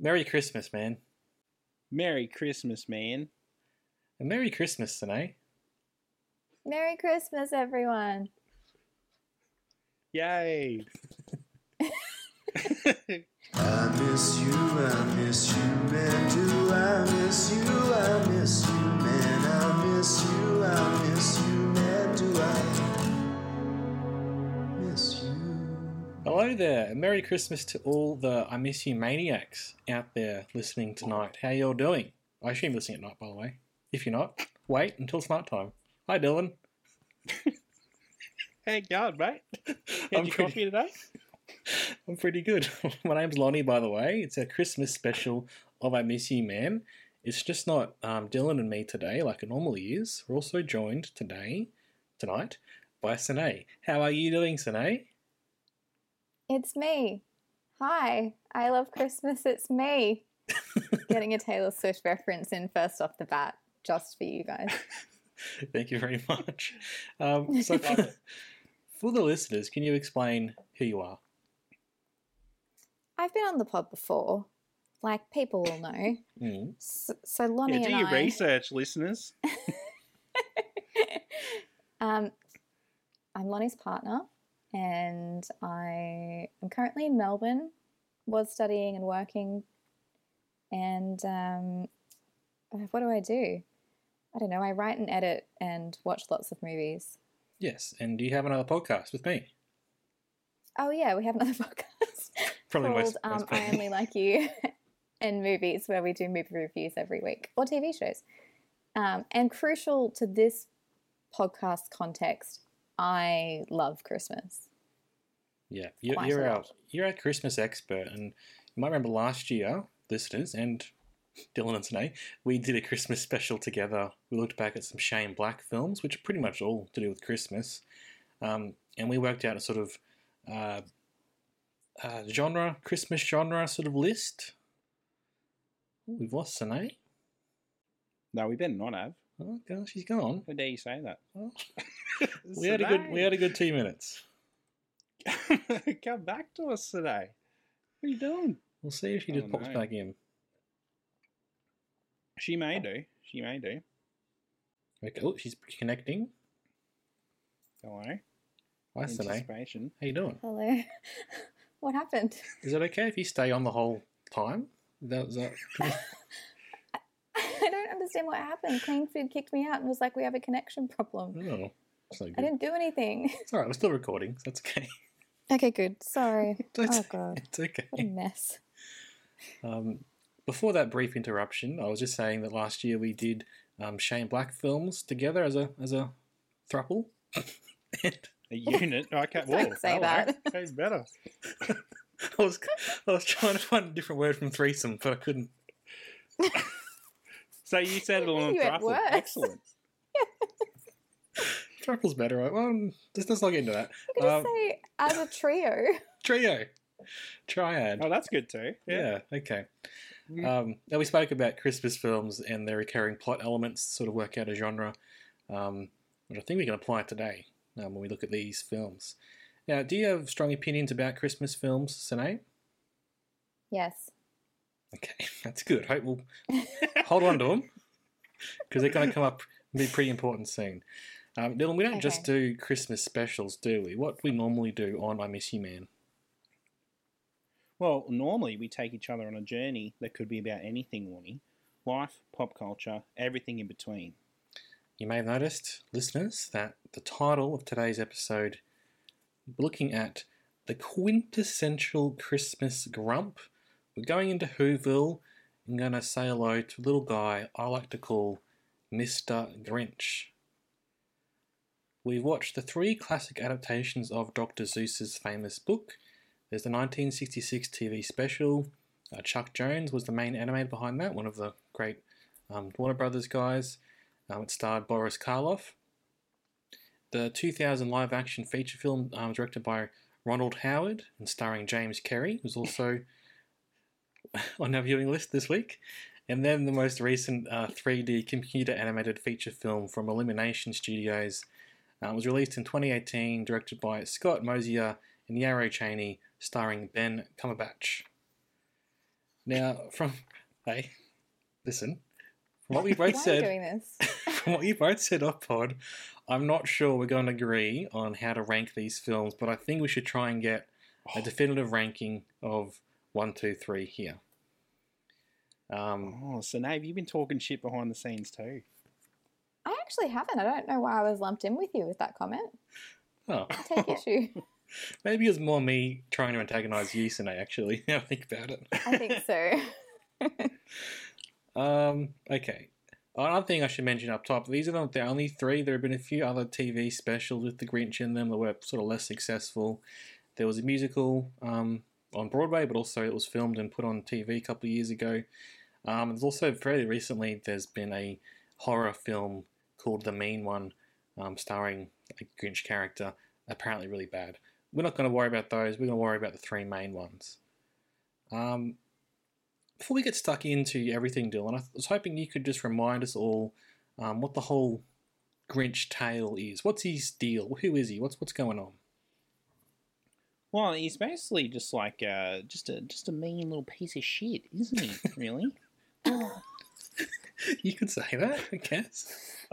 Merry Christmas, man. Merry Christmas, man. And Merry Christmas, Sine. Merry Christmas, everyone. Yay. I miss you, I miss you, man. Do I miss you? I miss you, man. I miss you, I miss you, Hello there, and Merry Christmas to all the I Miss You maniacs out there listening tonight. How y'all doing? I assume you're listening at night, by the way. If you're not, wait until it's night time. Hi, Dylan. Hey, God, mate. I'm Had your pretty- coffee today? I'm pretty good. My name's Lonnie, by the way. It's a Christmas special of I Miss You Man. It's just not um, Dylan and me today like it normally is. We're also joined today, tonight, by Sine. How are you doing, Sine? It's me. Hi. I love Christmas. It's me. Getting a Taylor Swift reference in first off the bat, just for you guys. Thank you very much. Um, so, for, for the listeners, can you explain who you are? I've been on the pod before. Like, people will know. Mm. So, so Lonnie Yeah, do and your I. research, listeners. um, I'm Lonnie's partner, and I am currently in Melbourne. Was studying and working, and um, what do I do? I don't know. I write and edit and watch lots of movies. Yes, and do you have another podcast with me? Oh yeah, we have another podcast Probably called most- um, most "I Only Like You" and movies, where we do movie reviews every week or TV shows. Um, and crucial to this podcast context, I love Christmas. Yeah, you're, Quite you're a our you're our Christmas expert, and you might remember last year, listeners and Dylan and Sine, we did a Christmas special together. We looked back at some Shane Black films, which are pretty much all to do with Christmas, um, and we worked out a sort of uh, uh, genre, Christmas genre sort of list. Ooh, we've lost Sine. No, we better not have. Oh gosh, she's gone. How dare you say that? Well, we had a good we had a good two minutes. Come back to us today. What are you doing? We'll see if she just Oh, pops no. back in. She may do. She may do. Okay, oh, she's connecting. Hello. Hi, Sine. Anticipation. How you doing? Hello. what happened? Is it okay if you stay on the whole time? That was that. I don't understand what happened. Clean Food kicked me out and was like, "We have a connection problem." that's not I didn't do anything. It's all right. We're still recording. So that's okay. Okay, good. Sorry. It's, Oh god, it's okay. what a mess. Um, before that brief interruption, I was just saying that last year we did um, Shane Black films together as a as a thruple. and A unit. I can't. Don't say that. That's better. I was I was trying to find a different word from threesome, but I couldn't. So you settled on a You went thruple. Excellent. Thruple's better. Right? Well, let's, let's not get into that. You could Um, just say as a trio. trio, triad. Oh, that's good too. Yeah. Okay. Mm. Um, now we spoke about Christmas films and their recurring plot elements, sort of work out a genre, um, which I think we can apply today um, when we look at these films. Now, do you have strong opinions about Christmas films, Sine? Yes. Okay, that's good. Hope we'll hold on to them because they're going to come up and be pretty important soon. Um, Dylan, we don't just do Christmas specials, do we? What we normally do on I Miss You Man. Well, normally we take each other on a journey that could be about anything, Lonnie. Life, pop culture, everything in between. You may have noticed, listeners, that the title of today's episode, looking at the quintessential Christmas grump. We're going into Whoville and going to say hello to a little guy I like to call Mr. Grinch. We've watched the three classic adaptations of Dr. Seuss's famous book, There's the 1966 TV special. Uh, Chuck Jones was the main animator behind that, one of the great um, Warner Brothers guys. Um, it starred Boris Karloff. The 2000 live action feature film um, directed by Ronald Howard and starring James Carrey was also on our viewing list this week. And then the most recent uh, 3D computer animated feature film from Illumination Studios uh, was released in 2018, directed by Scott Mosier and Yarrow Cheney, starring Ben Cumberbatch. Now, from hey, listen, from what we both Why said, doing this? from what you both said off pod, I'm not sure we're going to agree on how to rank these films, but I think we should try and get a definitive ranking of one, two, three here. Um, Oh, so Nave, you've been talking shit behind the scenes too. I actually haven't. I don't know why I was lumped in with you with that comment. oh, I take issue. maybe it was more me trying to antagonize you, Sine, actually. Now I think about it. I think so. Um, okay. Another thing I should mention up top, these are not the only three. There have been a few other TV specials with the Grinch in them that were sort of less successful. There was a musical um, on Broadway, but also it was filmed and put on TV a couple of years ago. Um, there's also fairly recently there's been a horror film called The Mean One, um, starring a Grinch character. Apparently, really bad. We're not going to worry about those. We're going to worry about the three main ones. Um, before we get stuck into everything, Dylan, I was hoping you could just remind us all um, what the whole Grinch tale is. What's his deal? Who is he? What's what's going on? Well, he's basically just like uh, just a just a mean little piece of shit, isn't he? Really? You could say that, I guess.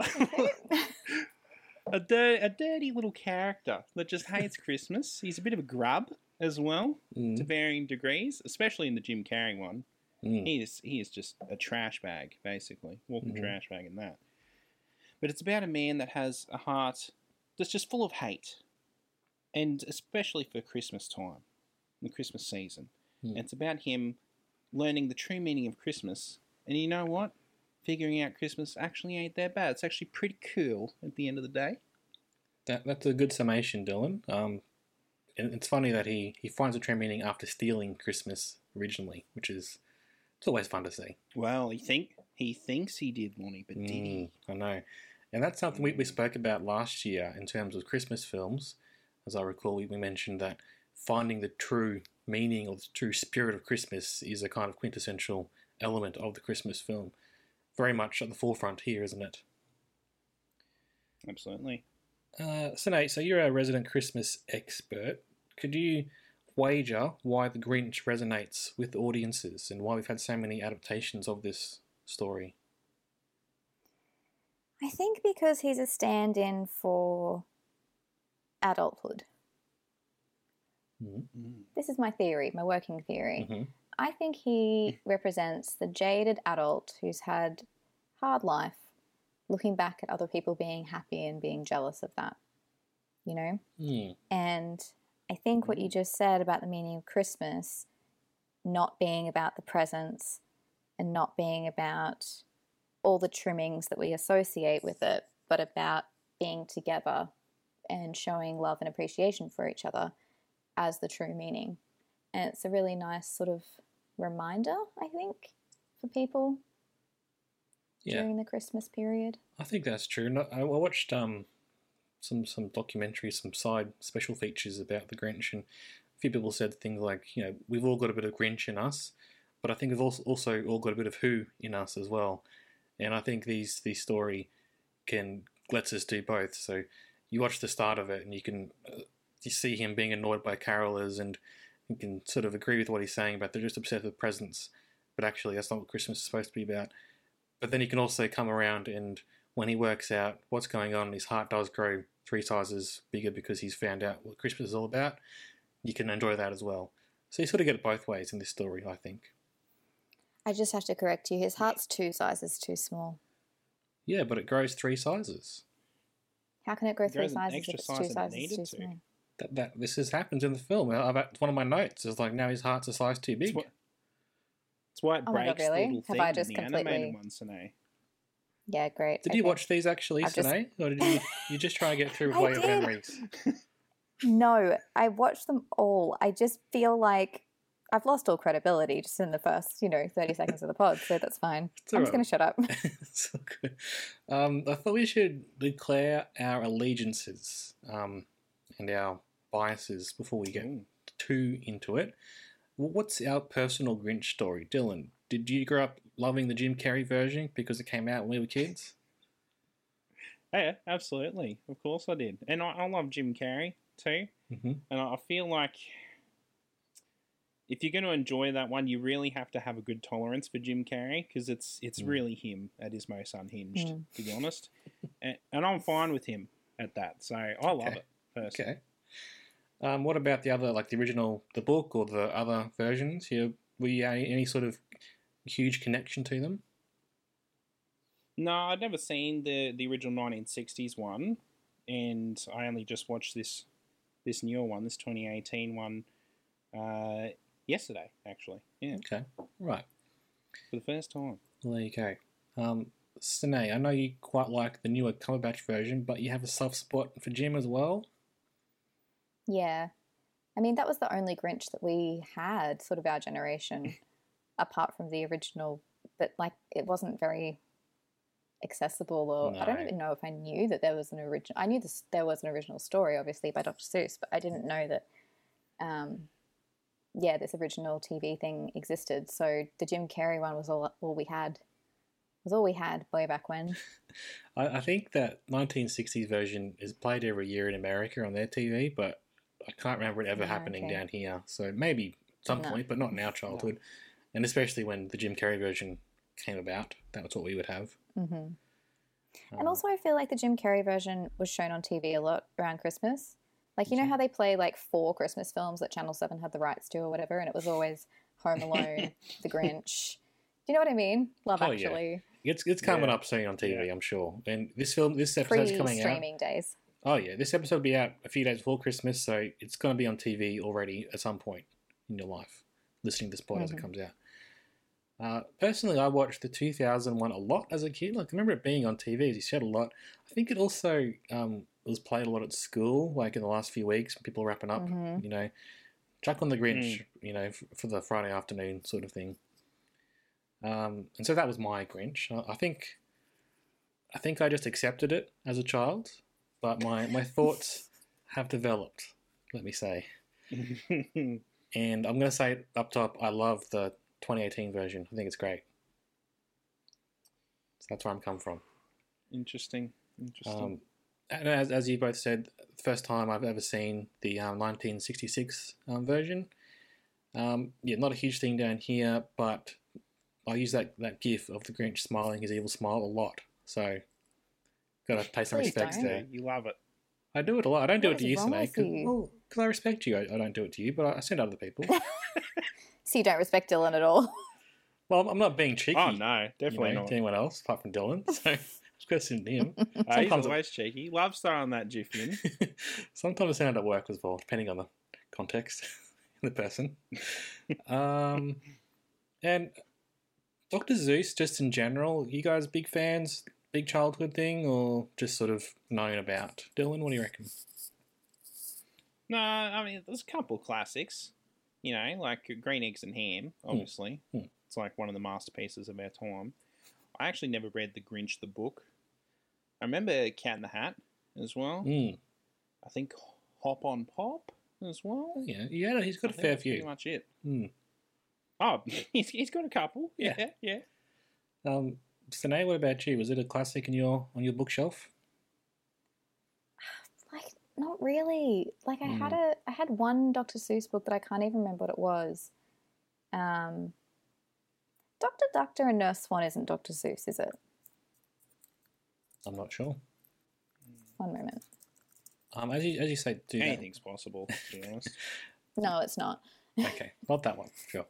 a, dir- a dirty little character that just hates Christmas. He's a bit of a grub as well, to Mm, varying degrees, especially in the Jim Carrey one. mm, He is he is just a trash bag, basically, walking Mhm. trash bag in that. But it's about a man that has a heart that's just full of hate, and especially for Christmas time, the Christmas season. Hmm. And it's about him learning the true meaning of Christmas. And you know what? Figuring out Christmas actually ain't that bad. It's actually pretty cool at the end of the day. That, that's a good summation, Dylan. Um, and it's funny that he, he finds a true meaning after stealing Christmas originally, which is it's always fun to see. Well, he think he thinks he did, Lonnie, but did he? Mm, I know. And that's something we, we spoke about last year in terms of Christmas films. As I recall, we, we mentioned that finding the true meaning or the true spirit of Christmas is a kind of quintessential element of the Christmas film. Very much at the forefront here, isn't it? Absolutely. Uh, so, Nate, so you're a resident Christmas expert. Could you wager why The Grinch resonates with audiences and why we've had so many adaptations of this story? I think because he's a stand in for adulthood. Mhm. Mm. This is my theory, my working theory. Mhm. I think he represents the jaded adult who's had hard life, looking back at other people being happy and being jealous of that. You know? Mm. And I think what you just said about the meaning of Christmas not being about the presents and not being about all the trimmings that we associate with it, but about being together and showing love and appreciation for each other as the true meaning. And it's a really nice sort of reminder, I think, for people Yeah. during the Christmas period. I think that's true. No, I I watched um, some some documentaries, some side special features about the Grinch, and a few people said things like, you know, we've all got a bit of Grinch in us, but I think we've also also all got a bit of Who in us as well. And I think these the story can lets us do both. So you watch the start of it, and you can uh, you see him being annoyed by carolers, and you can sort of agree with what he's saying about they're just obsessed with presents, but actually that's not what Christmas is supposed to be about. But then he can also come around and when he works out what's going on, his heart does grow three sizes bigger because he's found out what Christmas is all about. You can enjoy that as well. So you sort of get it both ways in this story, I think. I just have to correct you. His heart's two sizes too small. Yeah, but it grows three sizes. How can it grow It three grows sizes extra if it's size two sizes needed too to. That, that this has happens in the film. I've, it's one of my notes is like now his heart's a size too big. It's, what, it's why it Oh my God, breaks really? the little Have thing I in just the completely- animated ones, Sine. Yeah, great. Did you watch these actually, I've just- Or did you, you just try to get through with I all your memories? No, I watched them all. I just feel like I've lost all credibility just in the first, you know, 30 seconds of the pod, so that's fine. It's I'm just going to shut up. so good. Um, I thought we should declare our allegiances um, and our biases before we get Ooh. too into it. What's our personal Grinch story, Dylan? Did you grow up loving the Jim Carrey version because it came out when we were kids? Yeah, absolutely. Of course I did. And I, I love Jim Carrey too. Mm-hmm. And I I feel like if you're going to enjoy that one, you really have to have a good tolerance for Jim Carrey because it's it's Mm. really him at his most unhinged, Mm. to be honest. and, and I'm fine with him at that. So I love Okay. it. Personally. Okay. Um, what about the other, like the original, the book or the other versions? Here, were you any, any sort of huge connection to them? No, I'd never seen the the original 1960s one, and I only just watched this this newer one, this 2018 one, uh, yesterday actually. Yeah, Okay, right. for the first time. Well, there you go. Um, Sine, I know you quite like the newer Cumberbatch version, but you have a soft spot for Jim as well. yeah. I mean, that was the only Grinch that we had, sort of our generation, apart from the original, but like it wasn't very accessible or I don't even know if I knew that there was an original I knew this there was an original story obviously by Dr. Seuss but I didn't know that um yeah this original TV thing existed so the Jim Carrey one was all, all we had was all we had way back when I, I think that 1960s version is played every year in America on their TV, but I can't remember it ever happening okay. down here. So maybe some No. point, but not in our childhood. And especially when the Jim Carrey version came about, that was what we would have. hmm Um, And also, I feel like the Jim Carrey version was shown on TV a lot around Christmas. Like, you know how they play like four Christmas films that Channel 7 had the rights to or whatever, and it was always Home Alone, The Grinch. Do you know what I mean? Love Oh, yeah. Actually. it's it's coming Yeah. up soon on TV, Yeah. I'm sure. And this film, this Pre episode's coming out. streaming days. Oh yeah, this episode will be out a few days before Christmas, so it's going to be on TV already at some point in your life, listening to this pod as it Mhm. comes out. Uh, personally, I watched the 2001 a lot as a kid. Like, I remember it being on TV, as you said, a lot. I think it also um, was played a lot at school, like in the last few weeks, people wrapping up, Mhm. you know, Chuck on the Grinch, you know, f- for the Friday afternoon sort of thing. Um, and so that was my Grinch. I, I think, I think I just accepted it as a child, but my, my thoughts have developed. Let me say, and I'm going to say up top. I love the 2018 version. I think it's great. So that's where I'm come from. Interesting. Interesting. Um, and as, as you both said, the first time I've ever seen the um, 1966 um, version. Um, yeah, not a huge thing down here, but I use that, that gif of the Grinch smiling his evil smile a lot. So, gotta pay some Please respects don't. there. you love it. I do it a lot. I don't do What it to you, wrong Sinead, because you? I respect you. I, I don't do it to you, but I, I send other people. So you don't respect Dylan at all. well, I'm- I'm not being cheeky. Oh no, you definitely know, not. to anyone else apart from Dylan. So, send him. Uh, he's always cheeky. Loves throwing that GIF in. Sometimes it at work as well, depending on the context, the person. um, and Doctor Seuss, just in general, you guys big fans? Big childhood thing, or just sort of known about? Dylan, what do you reckon? No, I mean there's a couple classics. You know, like Green Eggs and Ham. Obviously, Hmm. it's like one of the masterpieces of our time. I actually never read The Grinch the book. I remember Cat in the Hat as well. Mm. I think Hop on Pop as well. Yeah, yeah, he's got I a think fair that's pretty much it. Mm. Oh, he's, he's got a couple. Yeah. Yeah, yeah. Um, Sine, what about you? Was it a classic in your on your bookshelf? like, not really. Like, I had a, I had one Dr. Seuss book that I can't even remember what it was. Um, Doctor Doctor and Nurse Swan isn't Dr. Seuss, is it? I'm not sure. One moment. Um, as you as you say, do that. Anything's possible, to be honest. No, it's not. Okay, not that one. Sure.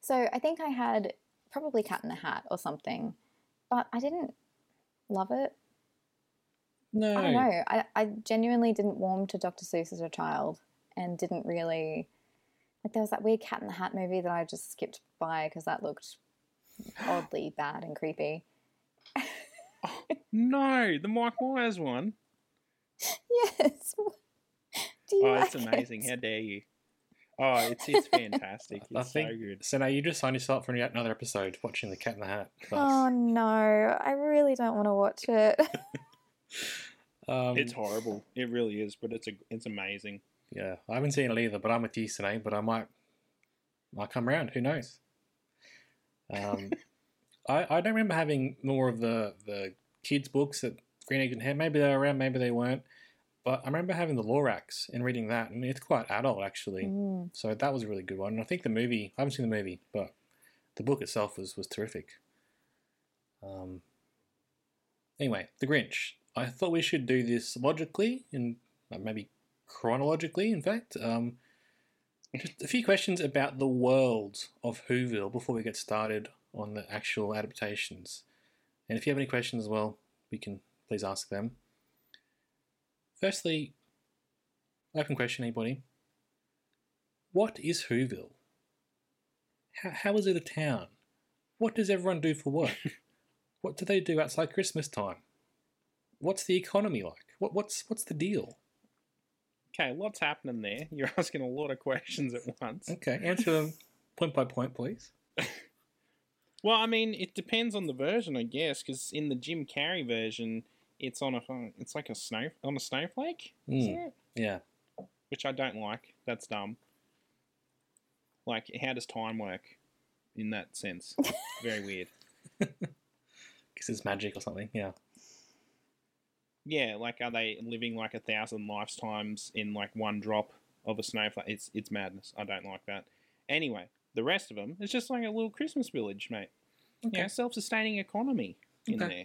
So I think I had probably Cat in the Hat or something, but I didn't love it. No. I don't know. I, I genuinely didn't warm to Dr. Seuss as a child and didn't really. Like, there was that weird Cat in the Hat movie that I just skipped by because that looked oddly bad and creepy. no, the Mike Myers one. Yes. Do you Oh, like it's amazing. How dare you? Oh, it's it's fantastic. I think so good. so. Now you just signed yourself up for yet another episode watching The Cat in the Hat. with Oh no, I really don't want to watch it. um, It's horrible. It really is, but it's a it's amazing. Yeah, I haven't seen it either, but I'm with you, Sine, but I might, might come around. Who knows? Um, I I don't remember having more of the the kids books that Green Egg had. Maybe they were around, maybe they weren't. But I remember having the Lorax and reading that, and it's quite adult actually. Mm. So that was a really good one. And I think the movie, I haven't seen the movie, but the book itself was, was terrific. Um, anyway, The Grinch. I thought we should do this logically and uh, maybe chronologically, in fact. Um, just a few questions about the world of Whoville before we get started on the actual adaptations. And if you have any questions as well, we can please ask them. Firstly, open question, anybody? What is Whoville? How, how is it a town? What does everyone do for work? what do they do outside Christmas time? What's the economy like? What, what's what's the deal? Okay, lots happening there. You're asking a lot of questions at once. Okay, answer them point by point, please. Well, I mean, it depends on the version, I guess, because in the Jim Carrey version, it's on a. It's like a snow on a snowflake, isn't Mm. it? Yeah. Which I don't like. That's dumb. Like, how does time work in that sense? Very weird. Because it's magic or something. Yeah. Yeah, like are they living like a thousand lifetimes in like one drop of a snowflake? It's it's madness. I don't like that. Anyway, the rest of them, it's just like a little Christmas village, mate. Okay. Yeah, self-sustaining economy in Okay. there.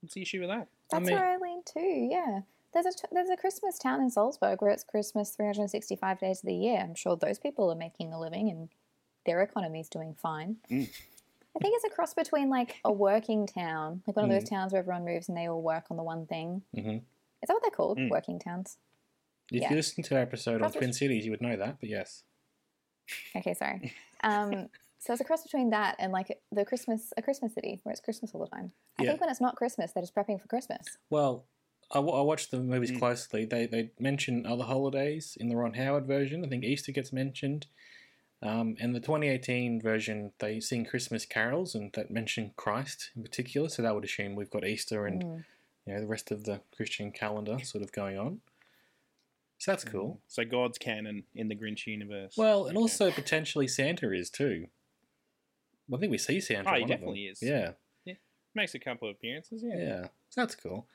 What's the issue with that? I That's mean- where I lean too. Yeah, there's a t- there's a Christmas town in Salzburg where it's Christmas 365 days of the year. I'm sure those people are making a living and their economy's doing fine. Mm. I think it's a cross between like a working town, like one of those towns where everyone moves and they all work on the one thing. Mm-hmm. Is that what they're called? Mm. Working towns. If Yeah. you listen to our episode on Twin Cities, you would know that. But yes. Okay, sorry. Um, so it's a cross between that and like the Christmas a Christmas city where it's Christmas all the time. I Yeah. think when it's not Christmas, they're just prepping for Christmas. Well, I, watched the movies Mm. closely. They they mention other holidays in the Ron Howard version. I think Easter gets mentioned. Um, and the 2018 version, they sing Christmas carols and that mention Christ in particular. So that would assume we've got Easter and Mm. you know the rest of the Christian calendar sort of going on. So that's cool. So God's canon in the Grinch universe. Well, and Okay. also potentially Santa is too. I think we see Santa. Oh, in he one of them. definitely is. Yeah. makes a couple of appearances. Yeah. Yeah, so that's cool.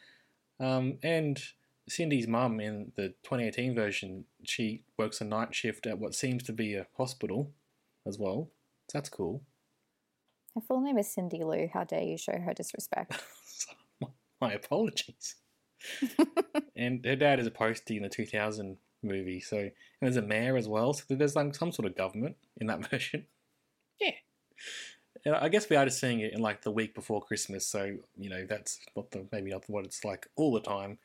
Um, and Cindy's mum in the 2018 version, she works a night shift at what seems to be a hospital as well. So that's cool. Her full name is Cindy Lou. How dare you show her disrespect? My apologies. And her dad is a postie in the 2000 movie, so and there's a mayor as well. So there's like some sort of government in that version. Yeah. And I guess we are just seeing it in like the week before Christmas, so you know that's not the maybe not what it's like all the time.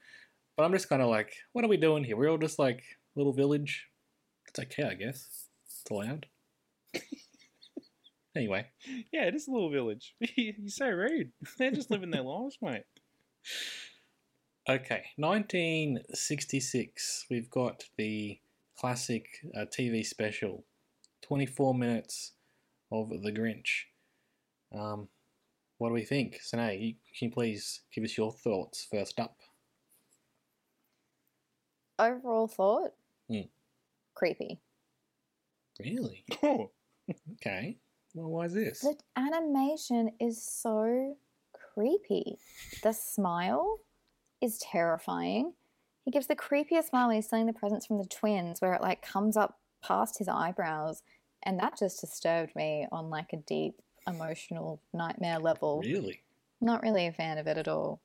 But I'm just kind of like, what are we doing here? We're all just like little village. It's okay, I guess. It's allowed. anyway, Yeah, it is a little village. You're so rude. They're just living their lives, mate. Okay, 1966. We've got the classic uh, TV special, 24 minutes of The Grinch. Um, what do we think, Sine? you- Can you please give us your thoughts first up? Overall thought? Mm. Creepy. Really? Oh, Okay. Well, why is this? The animation is so creepy. The smile is terrifying. He gives the creepiest smile when he's stealing the presents from the twins, where it like comes up past his eyebrows, and that just disturbed me on like a deep emotional nightmare level. Really? Not really a fan of it at all.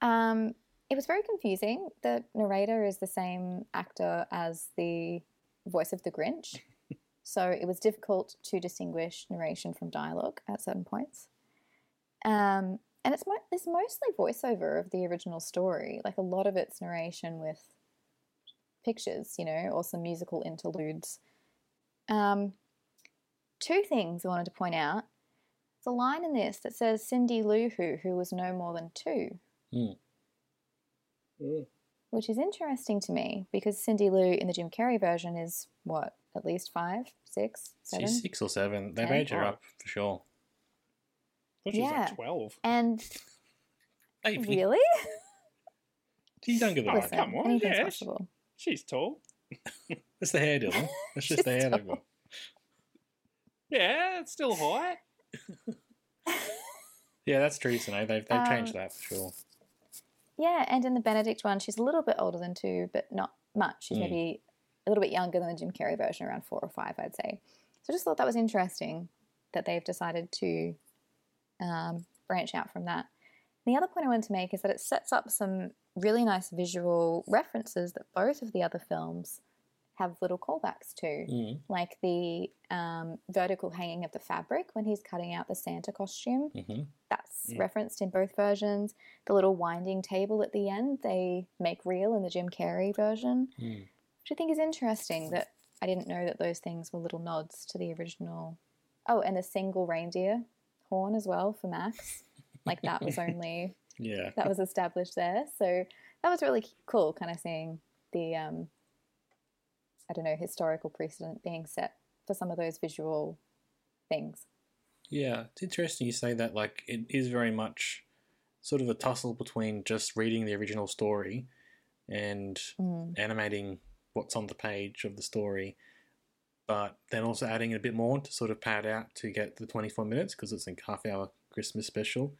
Um, it was very confusing. The narrator is the same actor as the voice of the Grinch, so it was difficult to distinguish narration from dialogue at certain points. Um, and it's mo- it's mostly voiceover of the original story. Like a lot of it's narration with pictures, you know, or some musical interludes. Um, two things I wanted to point out. There's a line in this that says Cindy Lou Who, who was no more than two. Mm. Mm. which is interesting to me because Cindy Lou in the Jim Carrey version is what at least five, six, seven, She's six or seven. They've aged her up for sure. I thought she was Yeah. like 12. and Maybe. really, She's younger than I. Come on, yeah. possible. She's tall. It's the hair, Dylan. It's just the hair they've got. Yeah, it's still high. Yeah, that's true, Sinead. They've, they've changed Um, that for sure. Yeah, and in the Benedict one, she's a little bit older than two, but not much. She's Mm. maybe a little bit younger than the Jim Carrey version, around four or five, I'd say. So I just thought that was interesting that they've decided to um, branch out from that. The other point I wanted to make is that it sets up some really nice visual references that both of the other films have little callbacks to, Mm. like the um, vertical hanging of the fabric when he's cutting out the Santa costume hmm that's Mm. referenced in both versions. The little winding table at the end they make real in the Jim Carrey version, Mm. which I think is interesting that I didn't know that those things were little nods to the original. Oh, and the single reindeer horn as well for Max. Like that was only Yeah. that was established there. So that was really cool kind of seeing the um I don't know, historical precedent being set for some of those visual things. Yeah, it's interesting you say that. Like, it is very much sort of a tussle between just reading the original story and Mm. animating what's on the page of the story, but then also adding a bit more to sort of pad out to get the 24 minutes because it's a half hour Christmas special.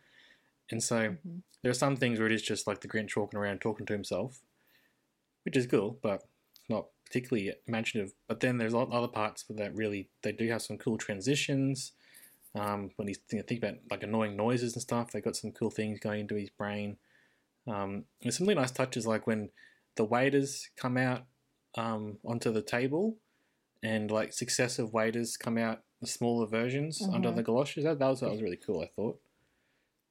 And so Mhm. there are some things where it is just like the Grinch walking around talking to himself, which is cool, but not particularly imaginative. But then there's a lot of other parts where that really they do have some cool transitions. Um, when he's think, think about like annoying noises and stuff, they've got some cool things going into his brain. Um, there's some really nice touches like when the waiters come out um, onto the table and like successive waiters come out the smaller versions under Mhm. the galoshes. That, that was that was really cool. I thought.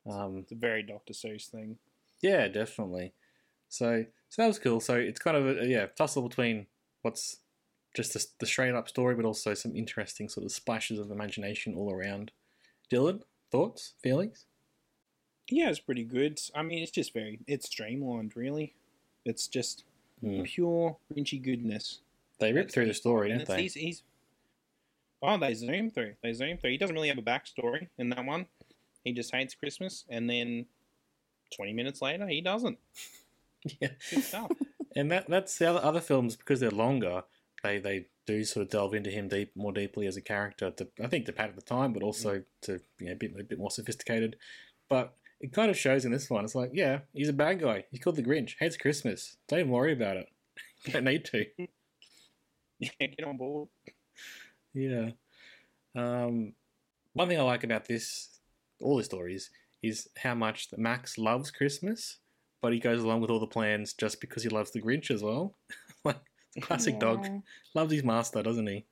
Um, It's a very Dr. Seuss thing. yeah, definitely. So, so that was cool. So it's kind of a, yeah tussle between what's just the, the straight up story, but also some interesting sort of splashes of imagination all around. Dylan, thoughts, feelings? Yeah, it's pretty good. I mean, it's just very, it's streamlined, really. It's just Hmm. pure Grinchy goodness. They rip through the story, don't they? He's, he's, oh, they zoom through. They zoom through. He doesn't really have a backstory in that one. He just hates Christmas, and then 20 minutes later, he doesn't. Yeah, Good stuff. and that that's the other other films because they're longer. They they do sort of delve into him deep more deeply as a character. To I think to pat at the time, but also mm. to you know a bit a bit more sophisticated. But it kind of shows in this one. It's like yeah, he's a bad guy. He's called the Grinch. Hates Christmas. Don't even worry about it. don't need to. yeah, get on board. Yeah. Um, one thing I like about this, all the stories, is how much that Max loves Christmas, but he goes along with all the plans just because he loves the Grinch as well. like classic dog, loves his master, doesn't he?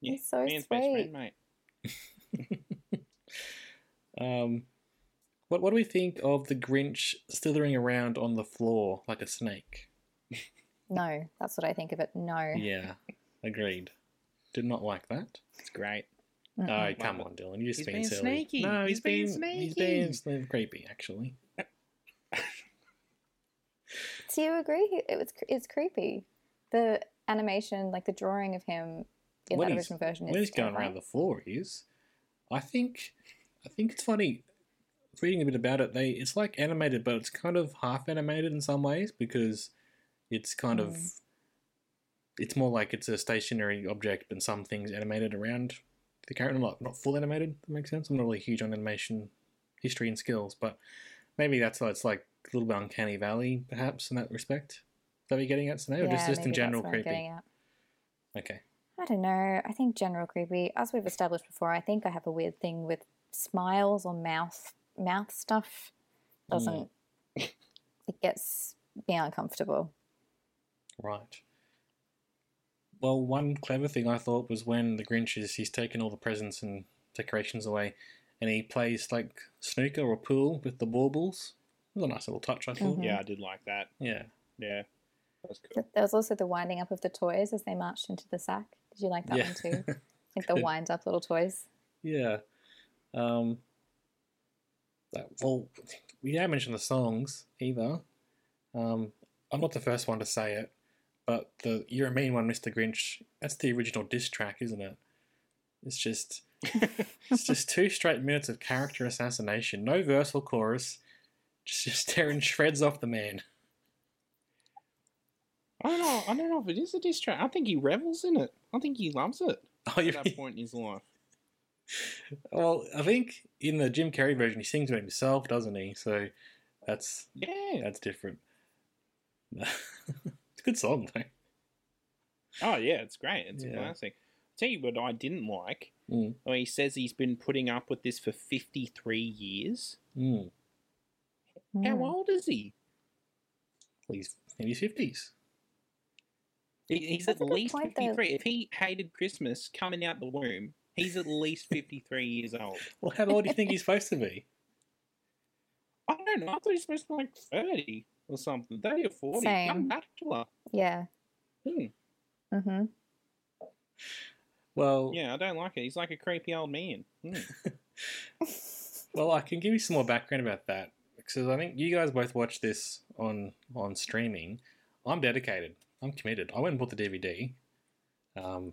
Yeah, He's so man's best sweet. friend, mate. Um, what what do we think of the Grinch slithering around on the floor like a snake? No, that's what I think of it. No. Yeah, agreed. Did not like that. It's great. Mm-mm. Oh, come on, Dylan. You're just He's being being silly. sneaky. No, He's being He's sneaky. being sli- creepy, actually. Do you agree? It was it's creepy. The animation, like the drawing of him in When that original version, is when he's going around the floor is i think i think it's funny reading a bit about it they it's like animated but it's kind of half animated in some ways because it's kind of Mm. it's more like it's a stationary object and some things animated around the character not not full animated that makes sense i'm not really huge on animation history and skills but maybe that's why it's like a little bit uncanny valley perhaps in that respect that you're getting at Sinead? or just, just in general creepy getting at. okay I don't know. I think general creepy, as we've established before, I think I have a weird thing with smiles or mouth mouth stuff. Doesn't Mm. it gets me uncomfortable. Right. Well, one clever thing I thought was when the Grinch is he's taken all the presents and decorations away, and he plays like snooker or pool with the baubles. It was a nice little touch, I thought. Mhm. Yeah, I did like that. Yeah. Yeah, that's cool. There was also the winding up of the toys as they marched into the sack. Did you like that yeah. one too? Like the wind up little toys. yeah. Um. That, well, we haven't mentioned the songs either. Um, I'm not the first one to say it, but the "You're a Mean One, Mr. Grinch" that's the original diss track, isn't it? It's just it's just two straight minutes of character assassination, no verse or chorus, just just tearing shreds off the man. I don't know. I don't know if it is a diss track. I think he revels in it. I think he loves it Oh, at that point in his life. well, I think in the Jim Carrey version, he sings about himself, doesn't he? So that's Yeah. that's different. it's a good song, though. Oh yeah, it's great. It's Yeah. a classic. tell you what I didn't like. Mm. Oh, he says he's been putting up with this for fifty three years. Mm. How Mm. old is he? Well, he's in his fifties. He, he's That's at least point, though. 53. If he hated Christmas coming out the womb, he's at least 53 years old. Well, how old do you think he's supposed to be? I don't know. I thought he was supposed to be like 30 or something. 30 or 40. Young Same. bachelor. Yeah. Hmm. Mm-hmm. Well, Yeah, I don't like it. He's like a creepy old man. Hmm. well, I can give you some more background about that because I think you guys both watched this on on streaming. I'm dedicated. I'm committed. I went and bought the DVD um,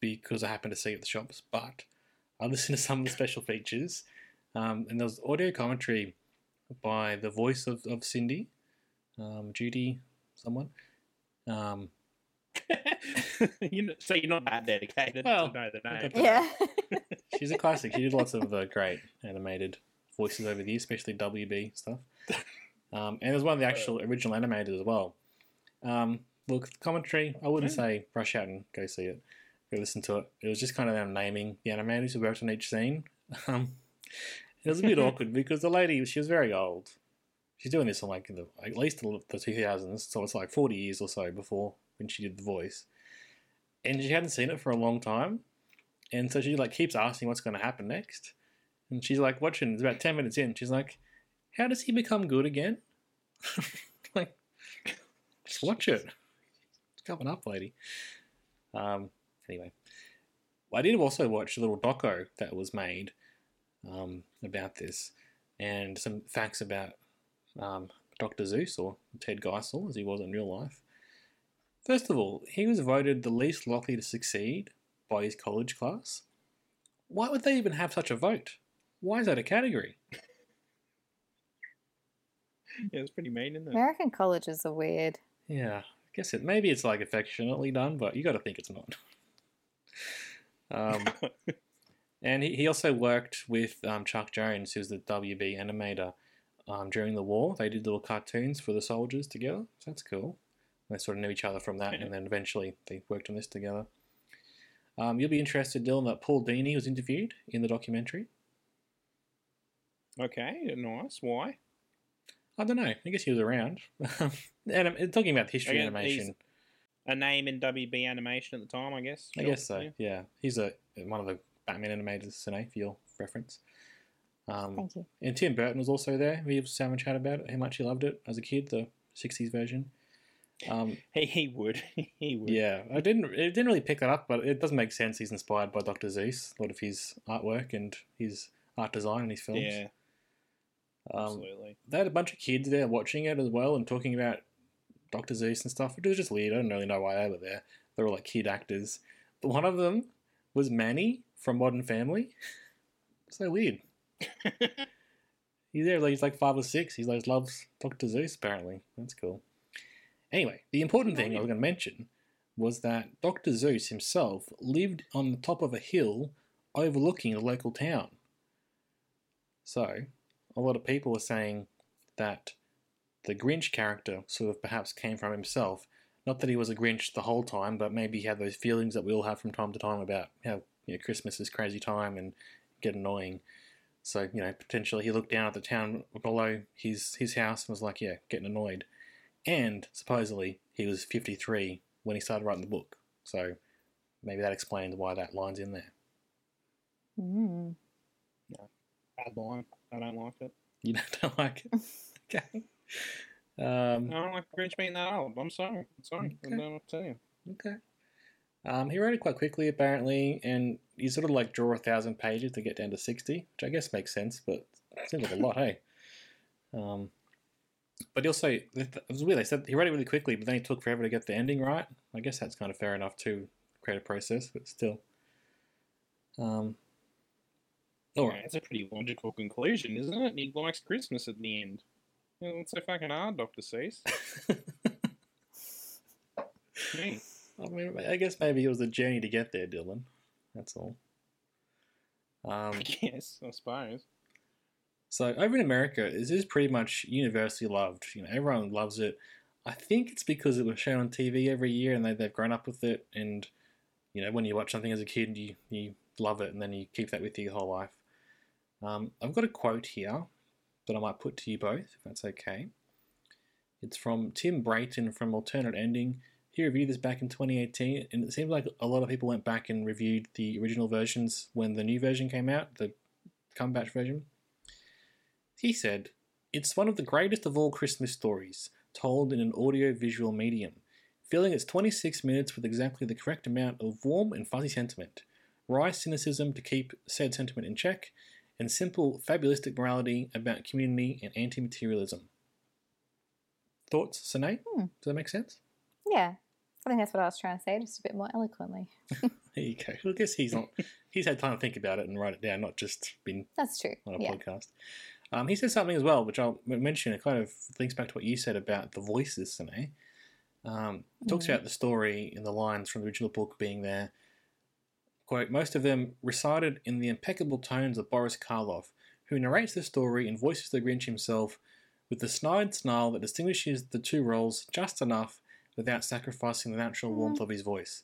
because I happened to see it at the shops, but I listened to some of the special features, um, and there was audio commentary by the voice of, of Cindy, um, Judy, someone. Um, you know, so you're not that dedicated Well, to know the name. okay. Yeah. She's a classic. She did lots of uh, great animated voices over the years, especially WB stuff. Um, and it was one of the actual original animators as well. Um, look, commentary, I wouldn't Hmm. say rush out and go see it. Go listen to it. It was just kind of them naming the animators who worked on each scene. Um, it was a bit awkward because the lady, she was very old. She's doing this on like the, at least the 2000s, so it's like 40 years or so before when she did the voice. And she hadn't seen it for a long time. And so she like keeps asking what's going to happen next. And she's like watching. It's about ten minutes in. She's like, "How does he become good again?" like, just watch it. It's coming up, lady. Um. Anyway, I did also watch a little doco that was made um, about this, and some facts about um, Dr. Seuss or Ted Geisel, as he was in real life. First of all, he was voted the least likely to succeed by his college class. Why would they even have such a vote? Why is that a category? Yeah, it's pretty mean, isn't it? American colleges are weird. Yeah, I guess it maybe it's like affectionately done, but you got to think it's not. Um, and he, he also worked with um, Chuck Jones, who's the WB animator, um, during the war. They did little cartoons for the soldiers together, so that's cool. They sort of knew each other from that, and then eventually they worked on this together. Um, you'll be interested, Dylan, that Paul Dini was interviewed in the documentary. okay, nice. Why? I don't know. I guess he was around. and I'm talking about history Again, animation. A name in WB animation at the time, I guess. I guess so. yeah. Yeah. he's a one of the Batman animators, Sine, for your reference. Um, Thank you. and Tim Burton was also there. We have Sam and chat about it, how much he loved it as a kid, the '60s version. Um, He, he would. he would. yeah, I didn't. It didn't really pick that up, but it does make sense. He's inspired by Dr. Seuss, a lot of his artwork and his art design in his films. Yeah, um, absolutely. they had a bunch of kids there watching it as well and talking about Dr. Seuss and stuff, which was just weird. I don't really know why they were there. They were all like kid actors. But one of them was Manny from Modern Family. so weird. He's there, like, he's like five or six. He like loves Dr. Seuss, apparently. That's cool. Anyway, the important thing I was going to mention was that Dr. Zeus himself lived on the top of a hill overlooking a local town. So, a lot of people are saying that the Grinch character sort of perhaps came from himself. Not that he was a Grinch the whole time, but maybe he had those feelings that we all have from time to time about how you know Christmas is crazy time and get annoying. So you know potentially he looked down at the town below his his house and was like, yeah, getting annoyed. And supposedly he was 53 when he started writing the book. So maybe that explains why that line's in there. Mm. Bad line. I don't like it. You don't like it? okay. Um, I don't like Grinch being that old. I'm sorry. I'm sorry. I Okay. don't know what to tell you. Okay. Um, he wrote it quite quickly, apparently, and he sort of like draw a thousand pages to get down to sixty, which I guess makes sense, but it seems like a lot, hey. Um, But also, it was weird. They said he wrote it really quickly, but then he took forever to get the ending right. I guess that's kind of fair enough to create a process, but still. Um. All right. it's a pretty logical conclusion, isn't it? He likes Christmas at the end. It's so fucking hard, Doctor Seuss. Me. I mean, I guess maybe it was a journey to get there, Dylan. That's all. Um, yes, I suppose. so over in America, this is pretty much universally loved. You know, everyone loves it. I think it's because it was shown on TV every year, and they they've grown up with it. And you know, when you watch something as a kid, you you love it, and then you keep that with you your whole life. Um, I've got a quote here that I might put to you both, if that's okay. It's from Tim Brayton from Alternate Ending. He reviewed this back in 2018, and it seems like a lot of people went back and reviewed the original versions when the new version came out, the Cumberbatch version. He said, It's one of the greatest of all Christmas stories, told in an audio visual medium, filling its 26 minutes with exactly the correct amount of warm and fuzzy sentiment, wry cynicism to keep said sentiment in check, and simple, fabulistic morality about community and anti materialism. Thoughts, Sine? Hmm. Does that make sense? Yeah, I think that's what I was trying to say, just a bit more eloquently. There you go. Well, I guess he's not. he's had time to think about it and write it down, not just been That's true. on a Yeah. podcast. Um, he says something as well, which I'll mention. It kind of links back to what you said about the voices, Sine. Um, talks Mhm. about the story in the lines from the original book being there. Quote, most of them recited in the impeccable tones of Boris Karloff, who narrates the story and voices the Grinch himself with the snide snarl that distinguishes the two roles just enough without sacrificing the natural mm. warmth of his voice.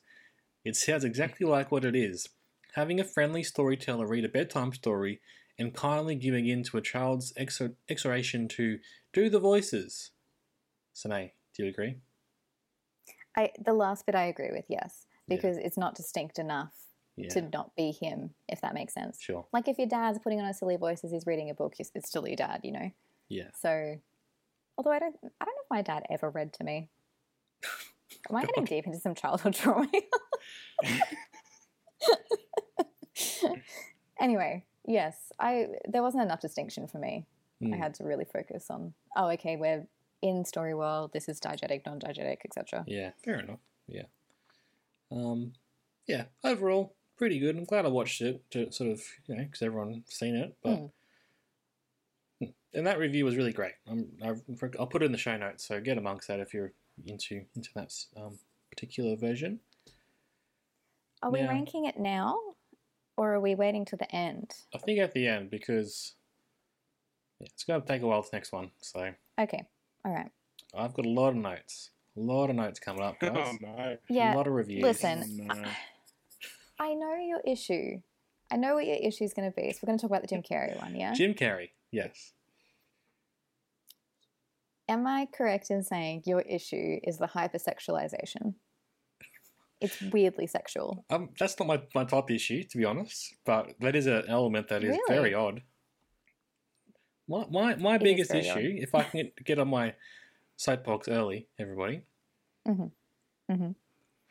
It sounds exactly like what it is having a friendly storyteller read a bedtime story and kindly giving in to a child's exhor- exhortation to do the voices. Sine, do you agree? I the last bit I agree with, yes, Yeah. because it's not distinct enough Yeah, to not be him, if that makes sense. sure. Like if your dad's putting on a silly voice as he's reading a book, it's it's still your dad, you know. Yeah. So, although I don't, I don't know if my dad ever read to me. Am I getting deep into some childhood trauma? anyway, yes, I there wasn't enough distinction for me. I Hmm. had to really focus on. Oh, okay, we're in story world. This is diegetic, non-diegetic, etc. Yeah, fair enough. Yeah. Um, yeah, overall, pretty good. I'm glad I watched it to sort of, you know, because everyone's seen it. But. Hmm. and that review was really great. I'm, I'll put it in the show notes, so get amongst that if you're into into that um, particular version. Are we Now- ranking it now, or are we waiting to the end? I think at the end because yeah, it's going to take a while. This next one, so Okay, all right. I've got a lot of notes, a lot of notes coming up, Oh no. Yeah, a lot of reviews. listen, Oh, no. I know your issue. I know what your issue is going to be. So we're going to talk about the Jim Carrey one, yeah? Jim Carrey, yes. Am I correct in saying your issue is the hypersexualization? It's weirdly sexual. Um, that's not my, my top issue, to be honest, but that is an element that is Really? very odd. My my, my is biggest very issue, if I can get, on my soapbox early, everybody, Mhm. Mhm.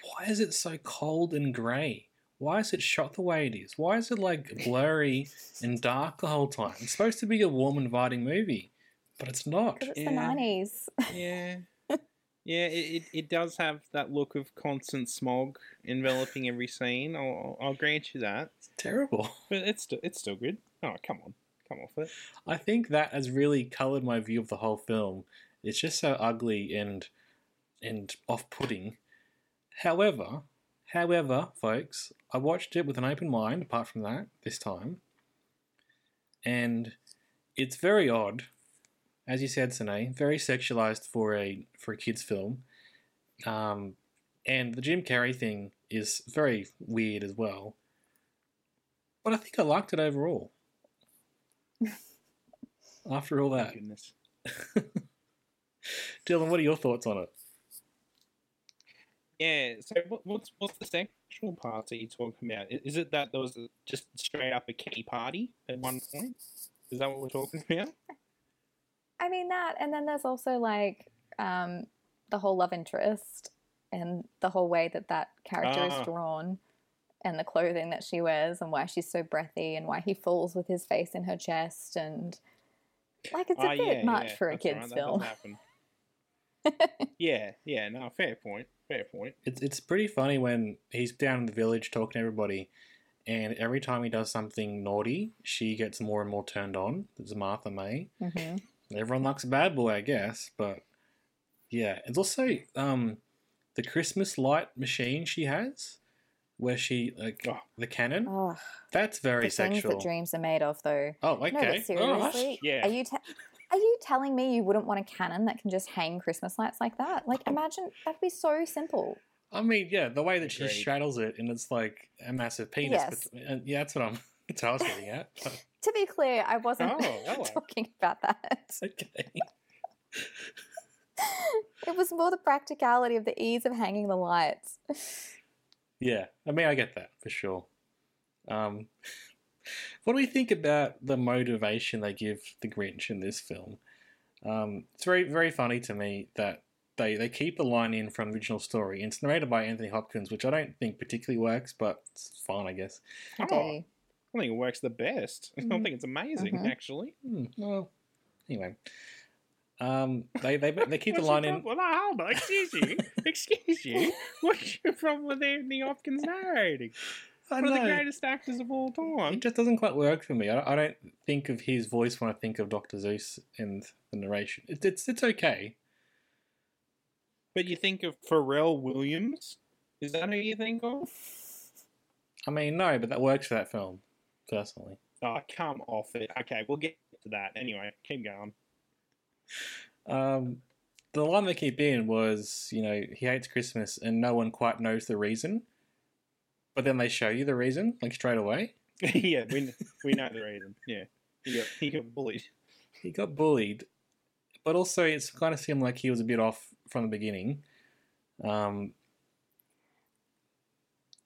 why is it so cold and grey? Why is it shot the way it is? Why is it like blurry and dark the whole time? It's supposed to be a warm, inviting movie, but it's not. Because it's Yeah. the 90s. Yeah. Yeah, it, it, it does have that look of constant smog enveloping every scene. I'll, I'll grant you that. It's terrible. But it's still, it's still good. Oh, come on. Come off it. I think that has really coloured my view of the whole film. It's just so ugly and and off-putting. However, however, folks, I watched it with an open mind. Apart from that, this time, and it's very odd, as you said, Sine, very sexualized for a for a kids' film. Um, and the Jim Carrey thing is very weird as well. But I think I liked it overall. After all that, Goodness. Dylan, what are your thoughts on it? Yeah. So what, what's what's the sexual parts that you're talking about? Is it that there was a, just straight up a key party at one point? Is that what we're talking about? I mean, that, and then there's also like um, the whole love interest and the whole way that that character Ah. is drawn and the clothing that she wears and why she's so breathy and why he falls with his face in her chest and Like it's a Ah, bit yeah, much yeah, for a kids' right, film. yeah, yeah, no, fair point. Fair point. It's it's pretty funny when he's down in the village talking to everybody, and every time he does something naughty, she gets more and more turned on. There's Martha May. hmm Everyone likes a bad boy, I guess, but yeah, it's also um the Christmas light machine she has, where she like Oh. the cannon. Oh, That's very the things sexual. that dreams are made of, though. oh, okay. No, but Alright. seriously, Yeah. are you te- are you telling me you wouldn't want a cannon that can just hang Christmas lights like that? Like, imagine that'd be so simple. I mean, yeah, the way that she Agreed. straddles it and it's like a massive penis. Yes. But, uh, yeah, that's what I'm. That's what I was getting at. But, To be clear, I wasn't Oh, hello. talking about that. okay. It was more the practicality of the ease of hanging the lights. Yeah, I mean, I get that for sure. Um, what do we think about the motivation they give the Grinch in this film? Um, it's very, very funny to me that they they keep a line in from the original story. It's narrated by Anthony Hopkins, which I don't think particularly works, but it's fine, I guess. How Oh. I don't think it works the best. I Mhm. think it's amazing, Mhm. actually. Hmm, well, anyway, um, they they they keep the line in. Well, hold on, excuse you, excuse you. What's your problem with Anthony Hopkins narrating? I One of the greatest actors of all time. It just doesn't quite work for me. I, I don't think of his voice when I think of Doctor Seuss and the narration. It, it's it's okay. But you think of Pharrell Williams? Is that who you think of? I mean, no, but that works for that film, personally. Oh, come off it. Okay, we'll get to that. Anyway, keep going. Um, the line they keep in was, you know, he hates Christmas and no one quite knows the reason. But then they show you the reason, like straight away. yeah, we we know the reason. Yeah, he got he got bullied. He got bullied, but also it's kind of seemed like he was a bit off from the beginning. Um,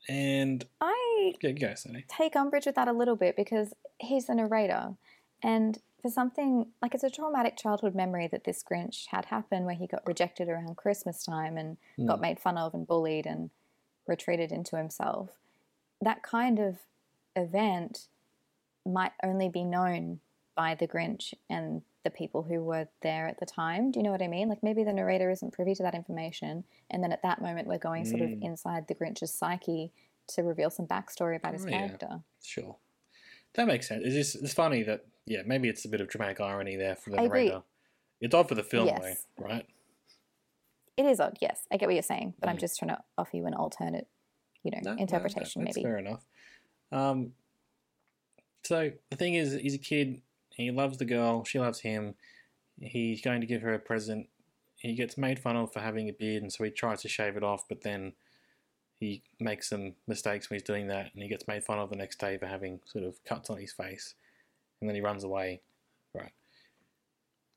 and I yeah, go, Sonny. take umbrage with that a little bit because he's the narrator. And for something like it's a traumatic childhood memory that this Grinch had happen where he got rejected around Christmas time and got made fun of and bullied and retreated into himself. That kind of event might only be known by the Grinch and the people who were there at the time. Do you know what I mean? Like maybe the narrator isn't privy to that information, and then at that moment we're going sort of Mm. inside the Grinch's psyche to reveal some backstory about his Oh, yeah. character. Sure. That makes sense. It's just it's funny that yeah, maybe it's a bit of dramatic irony there for the I agree. It's odd for the film Yes. though, right? It is odd, yes. I get what you're saying, but I'm Mm. just trying to offer you an alternate, you know, No, no, interpretation that's maybe. fair enough. Um, so the thing is, he's a kid. He loves the girl. She loves him. He's going to give her a present. He gets made fun of for having a beard, and so he tries to shave it off. But then he makes some mistakes when he's doing that, and he gets made fun of the next day for having sort of cuts on his face. And then he runs away. Right.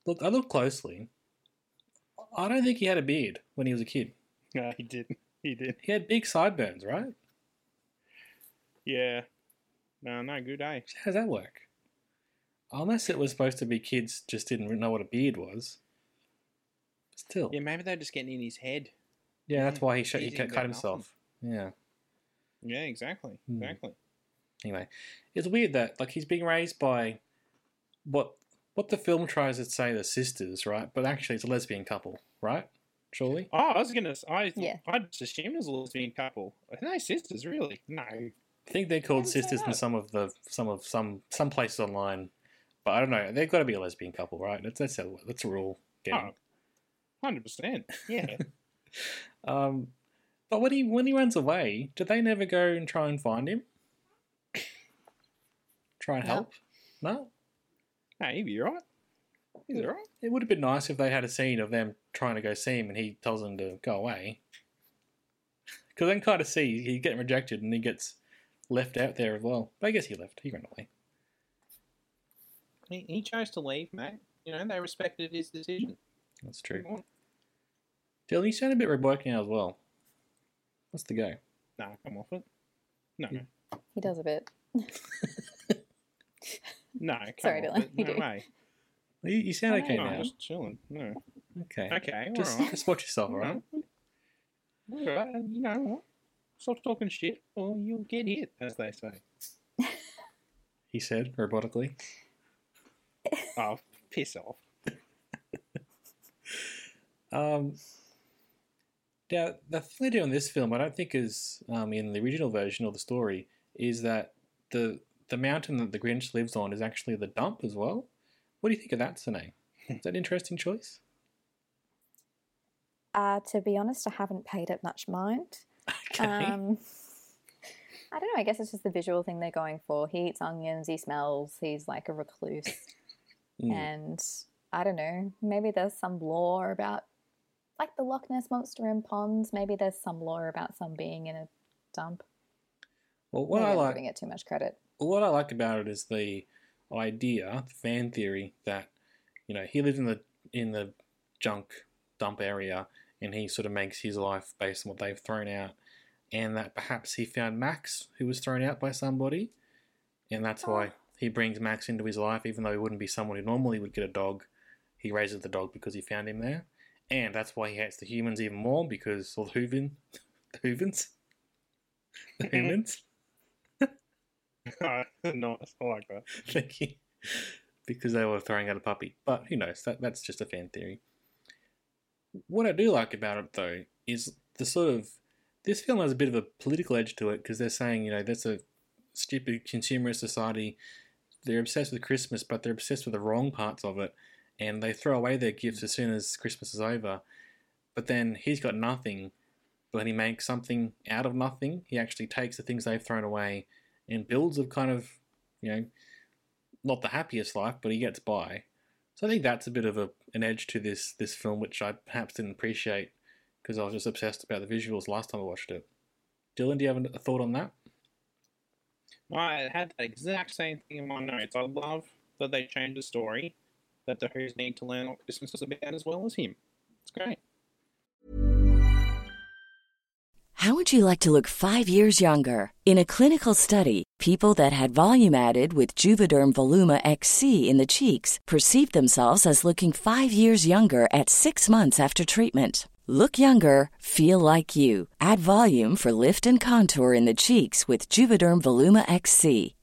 Look, I look closely. I don't think he had a beard when he was a kid. No, he did. He did. He had big sideburns, right? Yeah. No, no, good eh? day. How does that work? Unless it was supposed to be kids just didn't know what a beard was. Still, Yeah, yeah, maybe they're just getting in his head. Yeah, that's why he sh- he cut to cut get himself. Yeah. Yeah, exactly. Hmm. Exactly. Anyway, it's weird that like he's being raised by what what the film tries to say the sisters, right? But actually, it's a lesbian couple, right? Surely. Oh, I was gonna. s- I Yeah. I just assumed it was a lesbian couple. Are they sisters? Really? No. I think they're called How does that sisters in some of the some of some some places online, but I don't know. They've got to be a lesbian couple, right? That's that's a that's a rule. Game. Oh, 100%. Yeah. Um, but when he when he runs away, did they never go and try and find him? Try and No. help? No. hey, you alright? He's alright. It would have been nice if they had a scene of them trying to go see him and he tells them to go away. Because then kind of see he's getting rejected and he gets left out there as well. But I guess he left. He ran away. He, he chose to leave, mate. You know, they respected his decision. That's true. Dylan, you sound a bit robotic now as well. What's the go? Nah, come off it. No, Yeah. He does a bit. no, come Sorry, off Dylan, it. you No do. way. You, you sound okay no, now. just chilling. No. Okay. Okay, Just, alright. just watch yourself, alright? Alright, you know what? Stop talking shit or you'll get hit, as they say. He said robotically. Oh, piss off. Um, now, the thing they do in this film, I don't think is um, in the original version of the story, is that the the mountain that the Grinch lives on is actually the dump as well. What do you think of that, Sine? Is that an interesting choice? Uh, to be honest, I haven't paid it much mind. Okay. Um, I don't know. I guess it's just the visual thing they're going for. He eats onions. He smells. He's like a recluse, Mm. and I don't know. Maybe there's some lore about, like the Loch Ness monster in ponds. Maybe there's some lore about some being in a dump. Well, what Maybe I I'm like, giving it too much credit. what I like about it is the idea, the fan theory that you know he lives in the in the junk dump area, and he sort of makes his life based on what they've thrown out, and that perhaps he found Max, who was thrown out by somebody, and that's why oh. he brings Max into his life, even though he wouldn't be someone who normally would get a dog. He raises the dog because he found him there, and that's why he hates the humans even more because or the Hooven, the Hoovens, the mm-hmm. humans. nice. I like that. Thank you. Because they were throwing out a puppy. But who knows? That that's just a fan theory. What I do like about it though is the sort of this film has a bit of a political edge to it because they're saying, you know, that's a stupid consumerist society. They're obsessed with Christmas, but they're obsessed with the wrong parts of it, and they throw away their gifts as soon as Christmas is over. But then he's got nothing, but he makes something out of nothing. He actually takes the things they've thrown away and builds a kind of, you know, not the happiest life, but he gets by. So I think that's a bit of a, an edge to this this film, which I perhaps didn't appreciate because I was just obsessed about the visuals last time I watched it. Dylan, do you have a thought on that? I had that exact same thing in my notes. I love that they changed the story, that the Who's need to learn is about as well as him. It's great. How would you like to look five years younger? In a clinical study, people that had volume added with Juvederm Voluma XC in the cheeks perceived themselves as looking five years younger at six months after treatment. Look younger, feel like you. Add volume for lift and contour in the cheeks with Juvederm Voluma XC.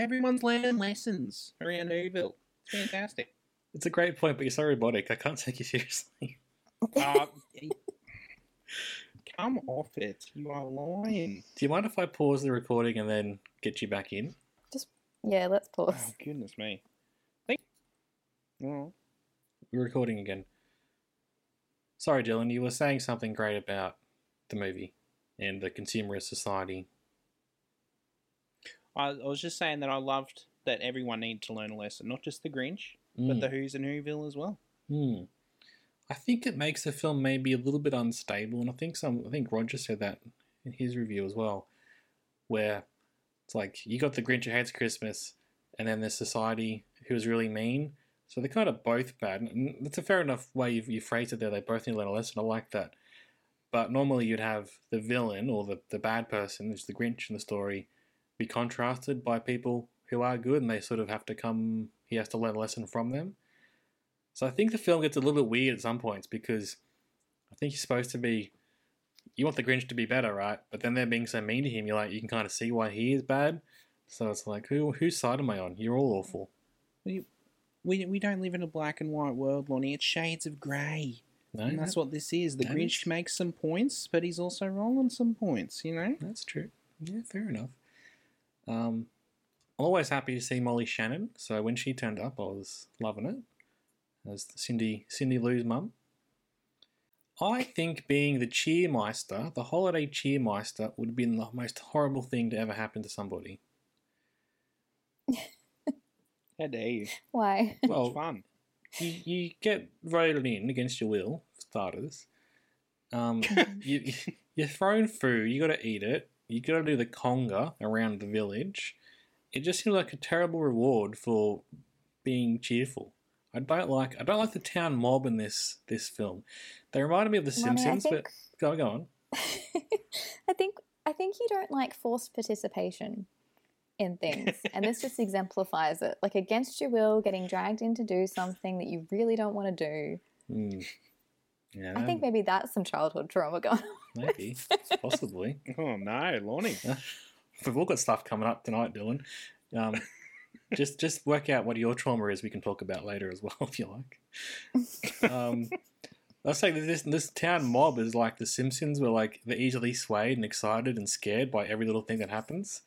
Everyone's learning lessons around Whoville. It's fantastic. It's a great point, but you're so robotic. I can't take you seriously. uh, come off it. You are lying. Do you mind if I pause the recording and then get you back in? Just Yeah, let's pause. Oh, goodness me. Think. Oh. We're recording again. Sorry, Dylan, you were saying something great about the movie and the consumerist society. I, I was just saying that I loved that everyone needed to learn a lesson, not just the Grinch, Mm. but the Who's and Whoville as well. Hmm. I think it makes the film maybe a little bit unstable, and I think some. I think Roger said that in his review as well, where it's like you got the Grinch who hates Christmas, and then there's society who is really mean. So they're kind of both bad, and that's a fair enough way you you phrased it there. They both need to learn a lesson. I like that. But normally you'd have the villain or the, the bad person, which is the Grinch in the story, be contrasted by people who are good, and they sort of have to come. He has to learn a lesson from them. So I think the film gets a little bit weird at some points because I think he's supposed to be. You want the Grinch to be better, right? But then they're being so mean to him. You're like, you can kind of see why he is bad. So it's like, who whose side am I on? You're all awful. You, we we don't live in a black and white world, Lonnie. It's shades of grey. No, And that's that- what this is. The Grinch makes some points, but he's also wrong on some points, you know? That's true. Yeah, fair enough. Um, I'm always happy to see Molly Shannon. So when she turned up, I was loving it. As Cindy Cindy Lou's mum. I think being the cheermeister, the holiday cheermeister, would have been the most horrible thing to ever happen to somebody. How dare you? Why? Well, it's fun. you, you get voted in against your will, for starters. Um, you, you're thrown food, you got to eat it. You got to do the conga around the village. It just seems like a terrible reward for being cheerful. I don't like I don't like the town mob in this this film. They reminded me of The Simpsons, think- but go go on. I think I think you don't like forced participation in things, and this just exemplifies it. Like against your will, getting dragged in to do something that you really don't want to do. Hmm. Yeah, I think maybe that's some childhood trauma going. on. Maybe possibly. Oh no, Lonnie. We've all got stuff coming up tonight, Dylan. Um, just just work out what your trauma is. We can talk about later as well, if you like. Um, I'll say that this this town mob is like the Simpsons, where like they're easily swayed and excited and scared by every little thing that happens,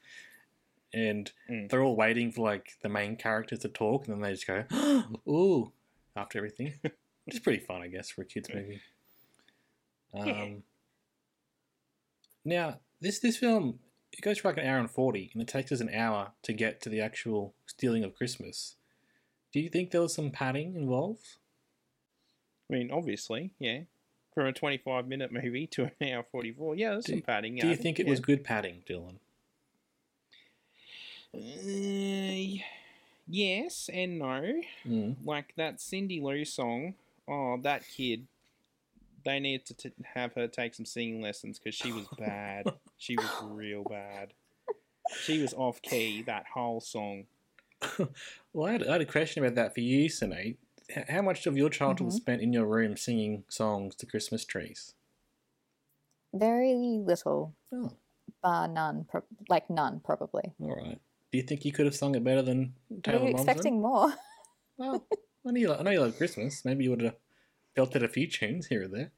and Mm. they're all waiting for like the main characters to talk, and then they just go, "Ooh!" after everything. Which is pretty fun, I guess, for a kids movie. Um, Yeah. Now, this this film it goes for like an hour and forty, and it takes us an hour to get to the actual stealing of Christmas. Do you think there was some padding involved? I mean, obviously, yeah. From a 25 minute movie to an hour 44. Yeah, there's Do- some padding. Do you think it yeah. was good padding, Dylan? Uh, yes and no. Mm. Like that Cindy Lou song. Oh, that kid. They need to t- have her take some singing lessons because she was bad. she was real bad. She was off key that whole song. Well, I had, I had a question about that for you, Sinead. How much of your childhood was Mhm. spent in your room singing songs to Christmas trees? Very little, Oh, bar none, pro- like none probably. all right. Do you think you could have sung it better than Were Taylor you Momsen? expecting more? Well, I know, you, lo- I know you love Christmas. Maybe you would have belted a few tunes here or there.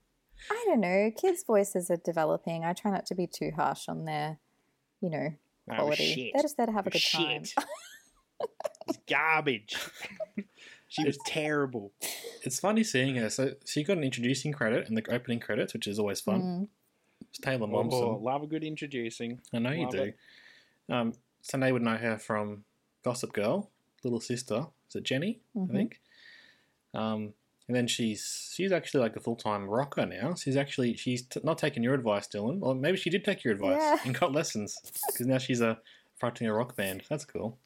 I don't know. Kids' voices are developing. I try not to be too harsh on their, you know, Oh, quality. shit. They're just there to have a Oh, good time. It's garbage. she was terrible. It's funny seeing her. So she got an introducing credit in the opening credits, which is always fun. Mm. It's Taylor Oh, Momsen. love a good introducing. I know you do. Um, Sunday would know her from Gossip Girl, little sister. Is it Jenny? Mhm. I think. Um, and then she's she's actually like a full time rocker now. She's actually she's t- not taking your advice, Dylan, or maybe she did take your advice Yeah. and got lessons because now she's a fronting a rock band. That's cool.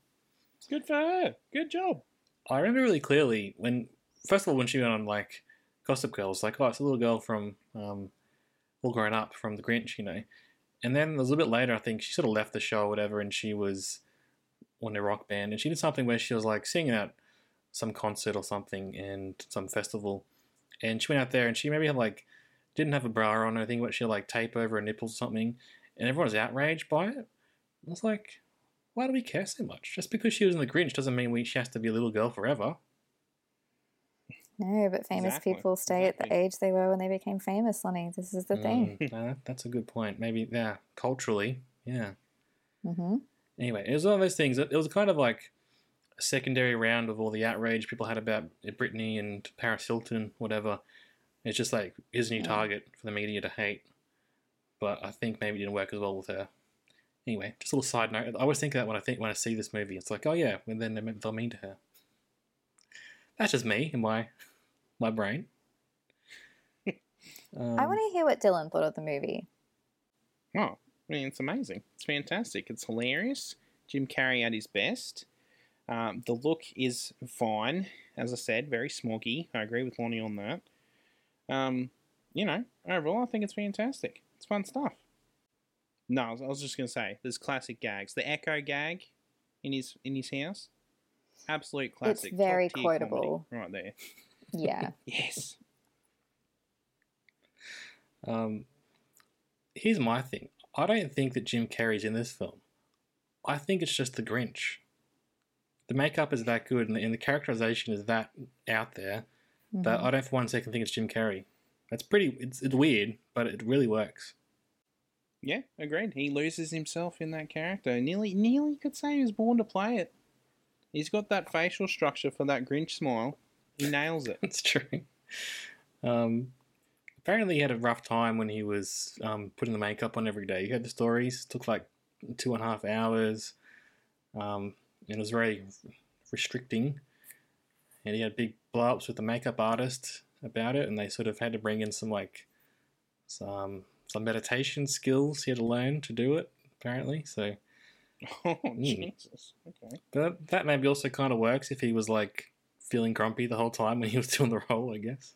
Good for her. Good job. I remember really clearly when, first of all, when she went on like Gossip Girl, it's like, oh, it's a little girl from um, All Grown Up from The Grinch, you know. And then a little bit later, I think she sort of left the show or whatever, and she was on a rock band, and she did something where she was like singing at some concert or something and some festival, and she went out there and she maybe had like didn't have a bra on or anything, but she had like tape over her nipples or something, and everyone was outraged by it. I was like, why do we care so much? Just because she was in the Grinch doesn't mean we she has to be a little girl forever. No, but famous Exactly, people stay at the age they were when they became famous, Lonnie. This is the thing. Mm, no, that's a good point. Maybe, yeah, culturally, yeah. hmm Anyway, it was one of those things. It was kind of like a secondary round of all the outrage people had about Britney and Paris Hilton, whatever. It's just like his new Yeah. target for the media to hate. But I think maybe it didn't work as well with her. Anyway, just a little side note. I always think of that when I think when I see this movie. It's like, oh yeah, and then they're they're mean to her. That's just me in my my brain. Um, I want to hear what Dylan thought of the movie. Oh, I mean, it's amazing. It's fantastic. It's hilarious. Jim Carrey at his best. Um, the look is fine. As I said, very smoggy. I agree with Lonnie on that. Um, you know, overall, I think it's fantastic. It's fun stuff. No, I was, I was just gonna say, there's classic gags. The Echo gag in his in his house, absolute classic. It's very quotable. right there. Yeah. Yes. Um, here's my thing. I don't think that Jim Carrey's in this film. I think it's just the Grinch. The makeup is that good and the, and the characterization is that out there that Mhm. I don't for one second think it's Jim Carrey. That's pretty. It's it's weird, but it really works. Yeah, agreed. He loses himself in that character. Nearly, nearly could say he was born to play it. He's got that facial structure for that Grinch smile. He nails it. It's true. Um, apparently, he had a rough time when he was um, putting the makeup on every day. You heard the stories. It took like two and a half hours. Um, and it was very restricting. And he had big blow ups with the makeup artist about it. And they sort of had to bring in some like some some meditation skills he had to learn to do it. Apparently, so Oh, Mm. Jesus. Okay. that that maybe also kind of works if he was like feeling grumpy the whole time when he was doing the role. I guess.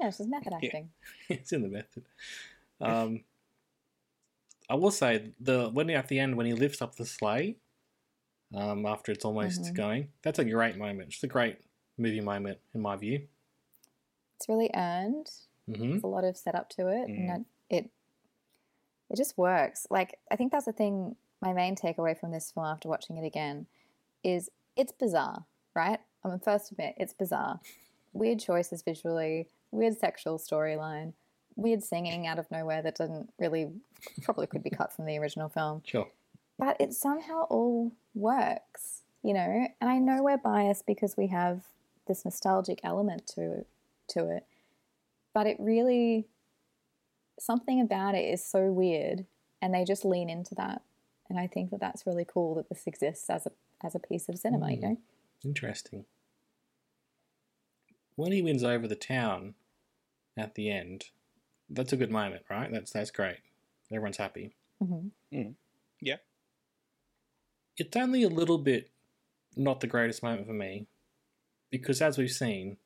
Yeah, it's just method Yeah. acting. it's in the method. Um, I will say the when he, at the end when he lifts up the sleigh, um, after it's almost Mhm. going, that's a great moment. It's a great movie moment in my view. It's really earned. hmm There's a lot of setup to it, and Mm. it, it it just works. Like I think that's the thing. My main takeaway from this film after watching it again is it's bizarre, right? I'm the first admit it's bizarre. Weird choices visually, weird sexual storyline, weird singing out of nowhere that doesn't really probably could be cut from the original film. Sure. But it somehow all works, you know. And I know we're biased because we have this nostalgic element to to it, but it really something about it is so weird, and they just lean into that. And I think that that's really cool that this exists as a as a piece of cinema, you Mm. know. Interesting. When he wins over the town at the end, that's a good moment, right? That's that's great. Everyone's happy. hmm Yeah. It's only a little bit not the greatest moment for me because, as we've seen,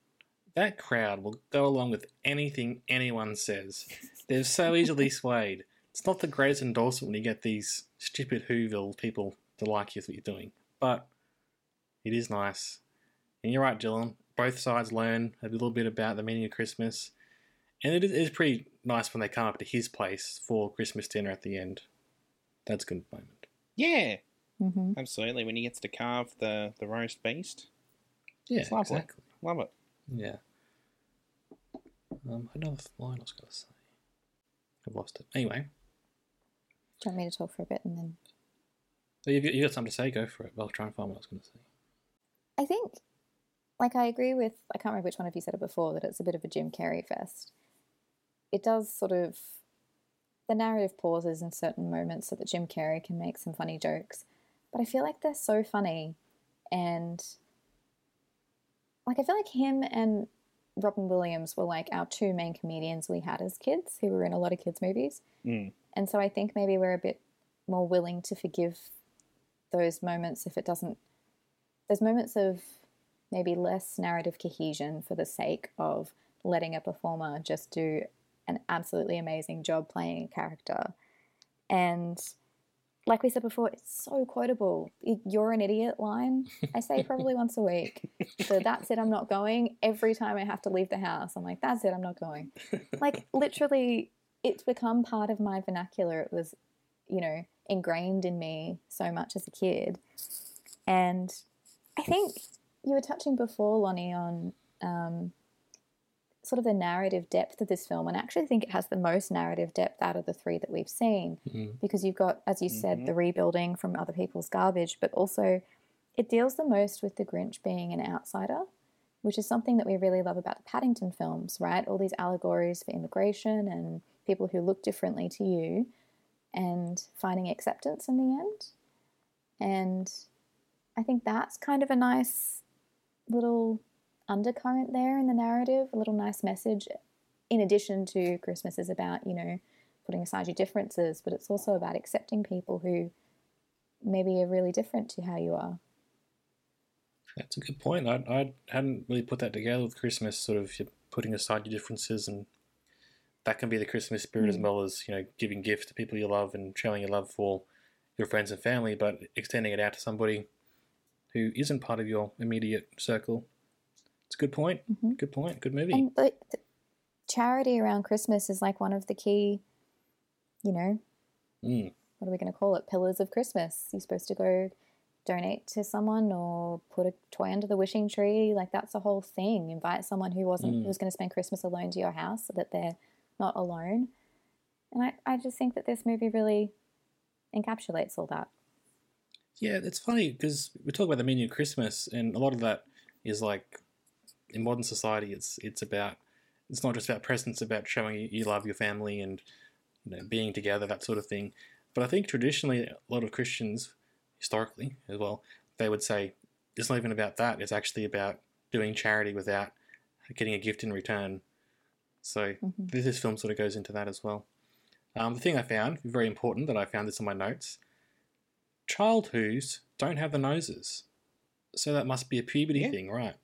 that crowd will go along with anything anyone says. They're so easily swayed. It's not the greatest endorsement when you get these stupid Whoville people to like you for what you're doing, but it is nice. And you're right, Dylan. Both sides learn a little bit about the meaning of Christmas, and it is, it is pretty nice when they come up to his place for Christmas dinner at the end. That's a good moment. Yeah, hmm absolutely. When he gets to carve the, the roast beast. Yeah, It's lovely. exactly. Love it. Yeah. Um, another line I was going to say. I've lost it. Anyway, Do you want me to talk for a bit and then? so you you got something to say? Go for it. I'll try and find what I was going to say. I think, like, I agree with, I can't remember which one of you said it before, that it's a bit of a Jim Carrey fest. It does sort of, the narrative pauses in certain moments so that Jim Carrey can make some funny jokes. But I feel like they're so funny. And, like, I feel like him and Robin Williams were like our two main comedians we had as kids who were in a lot of kids' movies. Mm. And so I think maybe we're a bit more willing to forgive those moments if it doesn't. There's moments of maybe less narrative cohesion for the sake of letting a performer just do an absolutely amazing job playing a character. And like we said before, it's so quotable. You're an idiot line. I say probably once a week. So that's it, I'm not going. Every time I have to leave the house, I'm like, that's it, I'm not going. Like literally, it's become part of my vernacular. It was, you know, ingrained in me so much as a kid. And I think you were touching before, Lonnie, on um, sort of the narrative depth of this film. And I actually think it has the most narrative depth out of the three that we've seen Mhm. because you've got, as you said, the rebuilding from other people's garbage, but also it deals the most with the Grinch being an outsider, which is something that we really love about the Paddington films, right? All these allegories for immigration and people who look differently to you and finding acceptance in the end. And I think that's kind of a nice little undercurrent there in the narrative, a little nice message. In addition to Christmas is about, you know, putting aside your differences, but it's also about accepting people who maybe are really different to how you are. That's a good point. I, I hadn't really put that together with Christmas, sort of you're putting aside your differences, and that can be the Christmas spirit as Mm. well as, you know, giving gifts to people you love and showing your love for your friends and family, but extending it out to somebody who isn't part of your immediate circle. It's a good point. Mhm. Good point. Good movie. And the, the charity around Christmas is like one of the key, you know, Mm. what are we going to call it? Pillars of Christmas. You're supposed to go donate to someone or put a toy under the wishing tree. Like that's a whole thing. Invite someone who wasn't Mm. who was going to spend Christmas alone to your house so that they're not alone. And I, I just think that this movie really encapsulates all that. Yeah, it's funny because we talk about the meaning of Christmas, and a lot of that is like in modern society, it's it's about it's not just about presents, it's about showing you, you love your family and you know being together, that sort of thing. But I think traditionally, a lot of Christians, historically as well, they would say it's not even about that. It's actually about doing charity without getting a gift in return. So Mhm. this, this film sort of goes into that as well. Um, the thing I found very important that I found this in my notes child who's don't have the noses. So that must be a puberty Yeah. thing, right?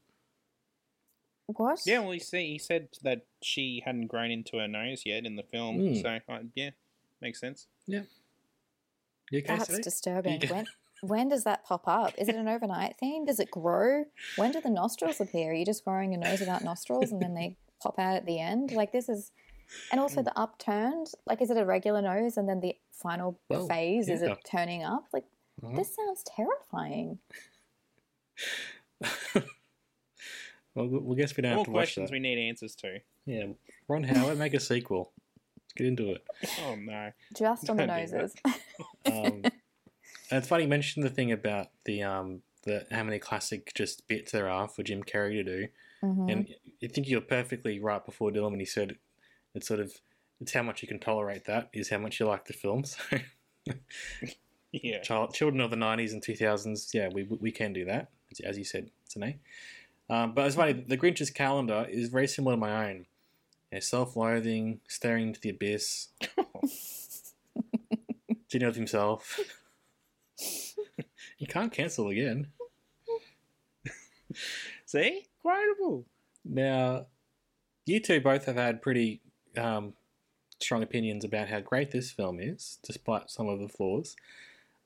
What? Yeah, well, he, say, he said that she hadn't grown into her nose yet in the film, Mm. so uh, yeah, makes sense. Yeah. okay, That's Sadie? disturbing. You- When when does that pop up? Is it an overnight thing? Does it grow? When do the nostrils appear? Are you just growing a nose without nostrils and then they pop out at the end? Like this is, and Hmm. also the upturned. Like, is it a regular nose and then the final Well, phase is it turning up? Like Mhm. this sounds terrifying. well, we we guess we don't More have to watch questions that. we need answers to. Yeah, Ron Howard, make a sequel. Let's get into it. Oh no. Just on the Don't do noses. Um, and it's funny you mentioned the thing about the um the how many classic just bits there are for Jim Carrey to do, Mhm. and I think you're perfectly right before Dylan when he said it's sort of it's how much you can tolerate that is how much you like the film. So Yeah. child, children of the 90s and 2000s, yeah, we, we can do that, as- as you said, Tane. Um, but it's funny, the Grinch's calendar is very similar to my own. Yeah, self loathing, staring into the abyss, dealing with himself. he can't cancel again. See? Quotable. Now, you two both have had pretty um, strong opinions about how great this film is, despite some of the flaws.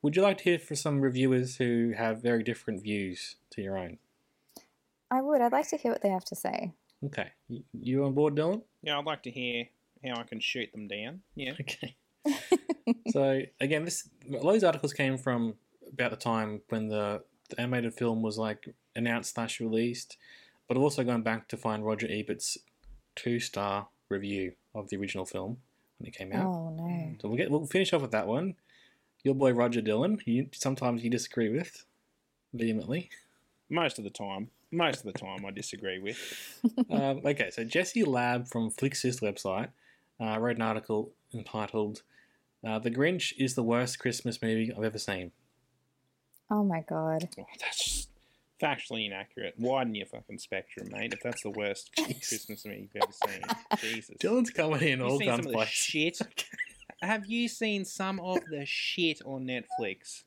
Would you like to hear from some reviewers who have very different views to your own? I would. I'd like to hear what they have to say. Okay, you on board, Dylan? Yeah, I'd like to hear how I can shoot them down. Yeah. Okay. so again, this a lot of these articles came from about the time when the, the animated film was like announced slash released, but I've also gone back to find Roger Ebert's two star review of the original film when it came out. Oh no. So we'll get we'll finish off with that one. Your boy Roger Dylan, you sometimes you disagree with vehemently. Most of the time. Most of the time I disagree with. um, okay, so Jesse Lab from Flixist website uh, wrote an article entitled uh, "The Grinch is the worst Christmas movie I've ever seen." Oh my god. Oh, that's factually inaccurate. Widen your fucking spectrum, mate. If that's the worst Christmas movie you've ever seen. Jesus. Dylan's coming in you all seen some guns of the blazing. shit? Have you seen some of the shit on Netflix?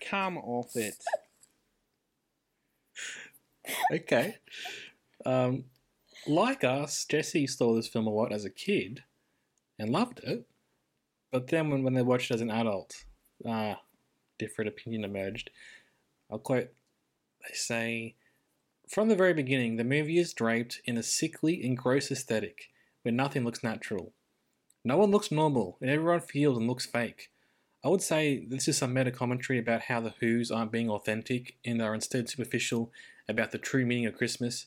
Come off it. okay. Um, like us, Jesse saw this film a lot as a kid and loved it. But then when, when they watched it as an adult, uh, different opinion emerged. I'll quote, they say, From the very beginning, the movie is draped in a sickly and gross aesthetic where nothing looks natural. No one looks normal, and everyone feels and looks fake. I would say this is some meta commentary about how the Who's aren't being authentic and are instead superficial about the true meaning of Christmas,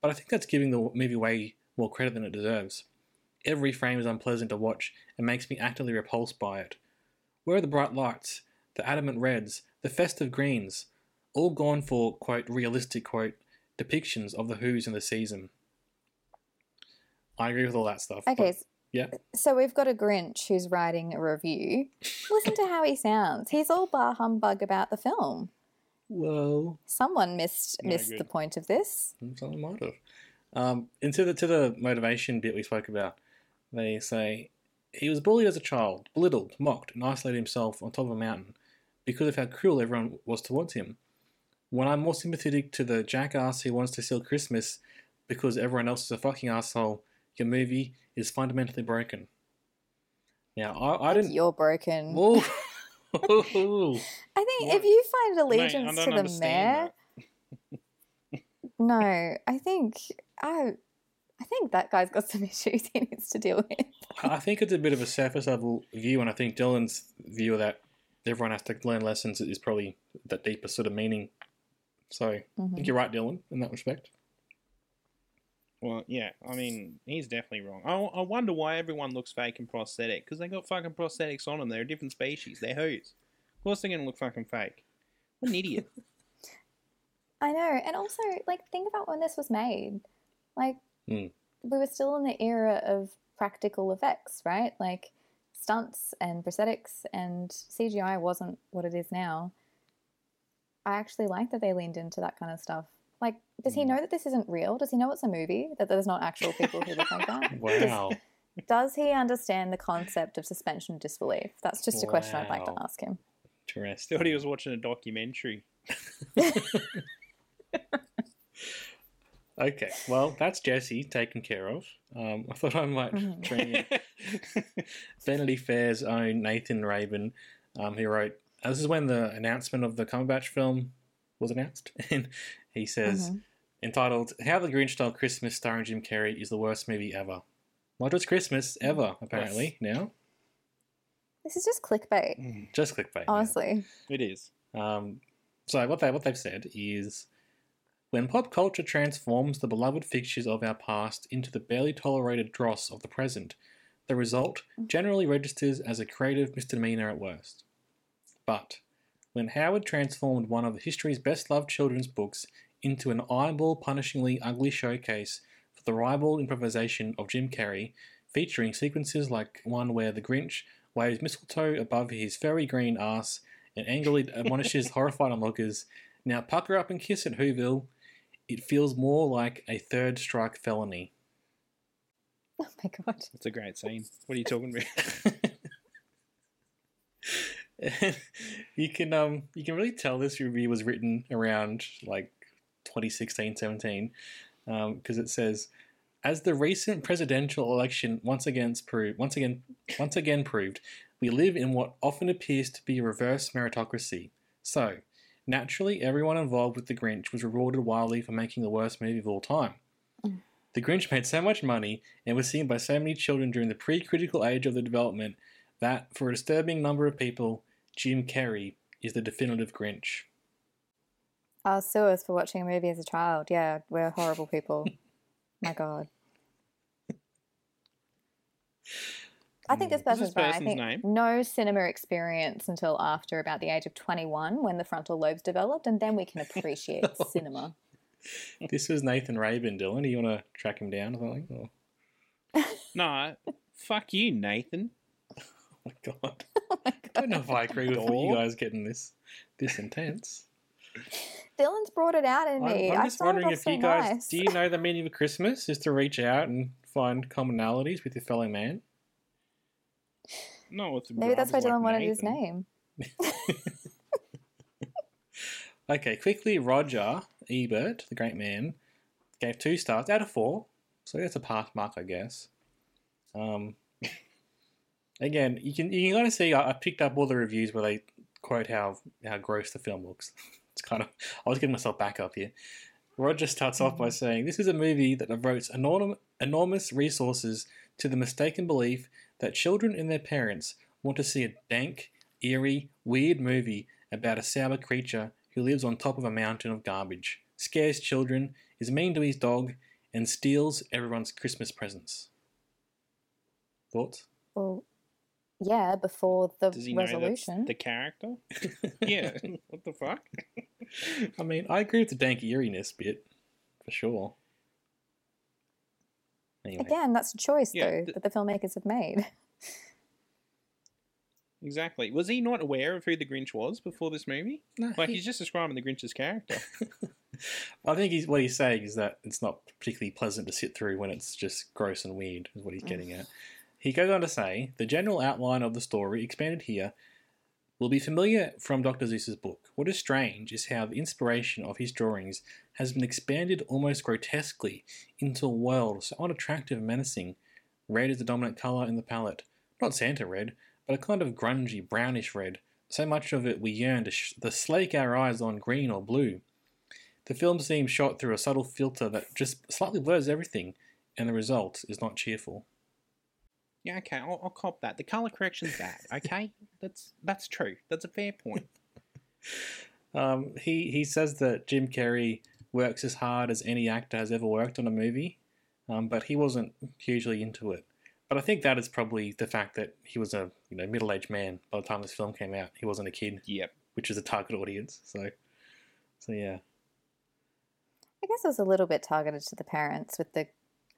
but I think that's giving the movie way more credit than it deserves. Every frame is unpleasant to watch and makes me actively repulsed by it. Where are the bright lights, the adamant reds, the festive greens, all gone for, quote, realistic, quote, depictions of the Who's in the season? I agree with all that stuff. Okay, but- yeah. so we've got a Grinch who's writing a review. Listen to how he sounds. He's all bar humbug about the film. Well, Someone missed missed the point of this. Someone might have. Um, and to the to the motivation bit we spoke about, they say he was bullied as a child, belittled, mocked, and isolated himself on top of a mountain because of how cruel everyone was towards him. When I'm more sympathetic to the jackass who wants to steal Christmas because everyone else is a fucking asshole, your movie is fundamentally broken. Now, I, I didn't. You're broken. Whoa. I think What? if you find allegiance don't to the mayor, no, I think I, I think that guy's got some issues he needs to deal with. I think it's a bit of a surface level view, and I think Dylan's view of that everyone has to learn lessons is probably that deeper sort of meaning. So I think mm-hmm. you're right, Dylan, in that respect. Well, yeah, I mean, he's definitely wrong. I, I wonder why everyone looks fake and prosthetic. Because they got fucking prosthetics on them. They're a different species. They're who's. Of course they're going to look fucking fake. What an idiot. I know. And also, like, think about when this was made. Like, Hmm. we were still in the era of practical effects, right? Like, stunts and prosthetics, and CGI wasn't what it is now. I actually like that they leaned into that kind of stuff. Like, does he know that this isn't real? Does he know it's a movie? That there's not actual people who look like that? Wow. Does he understand the concept of suspension of disbelief? That's just a question I'd like to ask him. Interesting. Thought he was watching a documentary. Okay, well, that's Jesse taken care of. Um, I thought I might Mhm. bring in Vanity Fair's own Nathan Rabin, um, who wrote. uh, This is when the announcement of the Cumberbatch film was announced, and he says, Mhm. entitled "How the Grinch Stole Christmas" starring Jim Carrey is the worst movie ever. Not just Christmas ever, apparently. Now, This is just clickbait, just clickbait. yeah. honestly. It is. Um, so what they what they've said is, when pop culture transforms the beloved fixtures of our past into the barely tolerated dross of the present, the result generally registers as a creative misdemeanor at worst. But when Howard transformed one of history's best-loved children's books into an eyeball-punishingly ugly showcase for the ribald improvisation of Jim Carrey, featuring sequences like one where the Grinch waves mistletoe above his furry green ass and angrily admonishes horrified onlookers, now pucker up and kiss at Whoville, it feels more like a third strike felony. Oh my god. It's a great scene. What are you talking about? you can um you can really tell this review was written around like 2016 17 because it says as the recent presidential election once again proved once again once again proved we live in what often appears to be a reverse meritocracy. So naturally everyone involved with the grinch was rewarded wildly for making the worst movie of all time. The Grinch made so much money and was seen by so many children during the pre critical age of the development that, for a disturbing number of people, Jim Carrey is the definitive Grinch. Uh, sue us for watching a movie as a child. Yeah, we're horrible people. my god. I think this person's this right. I person's think name? no cinema experience until after about the age of 21 when the frontal lobes developed, and then we can appreciate cinema. this was Nathan Rabin, Dylan. Do you want to track him down or something? Or... no, fuck you, Nathan. Oh my god. I don't know if I agree with what you guys getting this this intense. Dylan's brought it out in I'm, me. I'm just started wondering if so you guys nice. do you know the meaning of Christmas is to reach out and find commonalities with your fellow man. No, it's Maybe that's why like Dylan wanted his name. Okay, quickly, Roger Ebert, the great man, gave two stars out of four, so that's a pass mark, I guess. Um, again, you can you can kind of see I, I picked up all the reviews where they quote how how gross the film looks. It's kind of I was getting myself back up here. Roger starts off by mm. saying, "This is a movie that devotes enorm- enormous resources to the mistaken belief that children and their parents want to see a dank, eerie, weird movie about a sour creature who lives on top of a mountain of garbage, scares children, is mean to his dog, and steals everyone's Christmas presents." Thoughts? Well, yeah, before the Does he know that's resolution. the character? yeah. what the fuck? I mean, I agree with the dank eeriness bit, for sure. Anyway. Again, that's a choice, Yeah, though, th- that the filmmakers have made. Exactly. Was he not aware of who the Grinch was before this movie? No, Like he- he's just describing the Grinch's character. I think he's what he's saying is that it's not particularly pleasant to sit through when it's just gross and weird, is what he's getting at. He goes on to say the general outline of the story, expanded here, will be familiar from Dr. Seuss's book. What is strange is how the inspiration of his drawings has been expanded almost grotesquely into a world so unattractive and menacing. Red is the dominant colour in the palette. Not Santa red, but a kind of grungy, brownish red. So much of it we yearn to, sh- to slake our eyes on green or blue. The film seems shot through a subtle filter that just slightly blurs everything, and the result is not cheerful. Yeah, okay, I'll, I'll cop that. The color correction's bad. Okay, that's that's true. That's a fair point. Um, he he says that Jim Carrey works as hard as any actor has ever worked on a movie, um, but he wasn't hugely into it. But I think that is probably the fact that he was a you know middle aged man by the time this film came out. He wasn't a kid, Yep. which is a target audience. So, so yeah, I guess it was a little bit targeted to the parents with the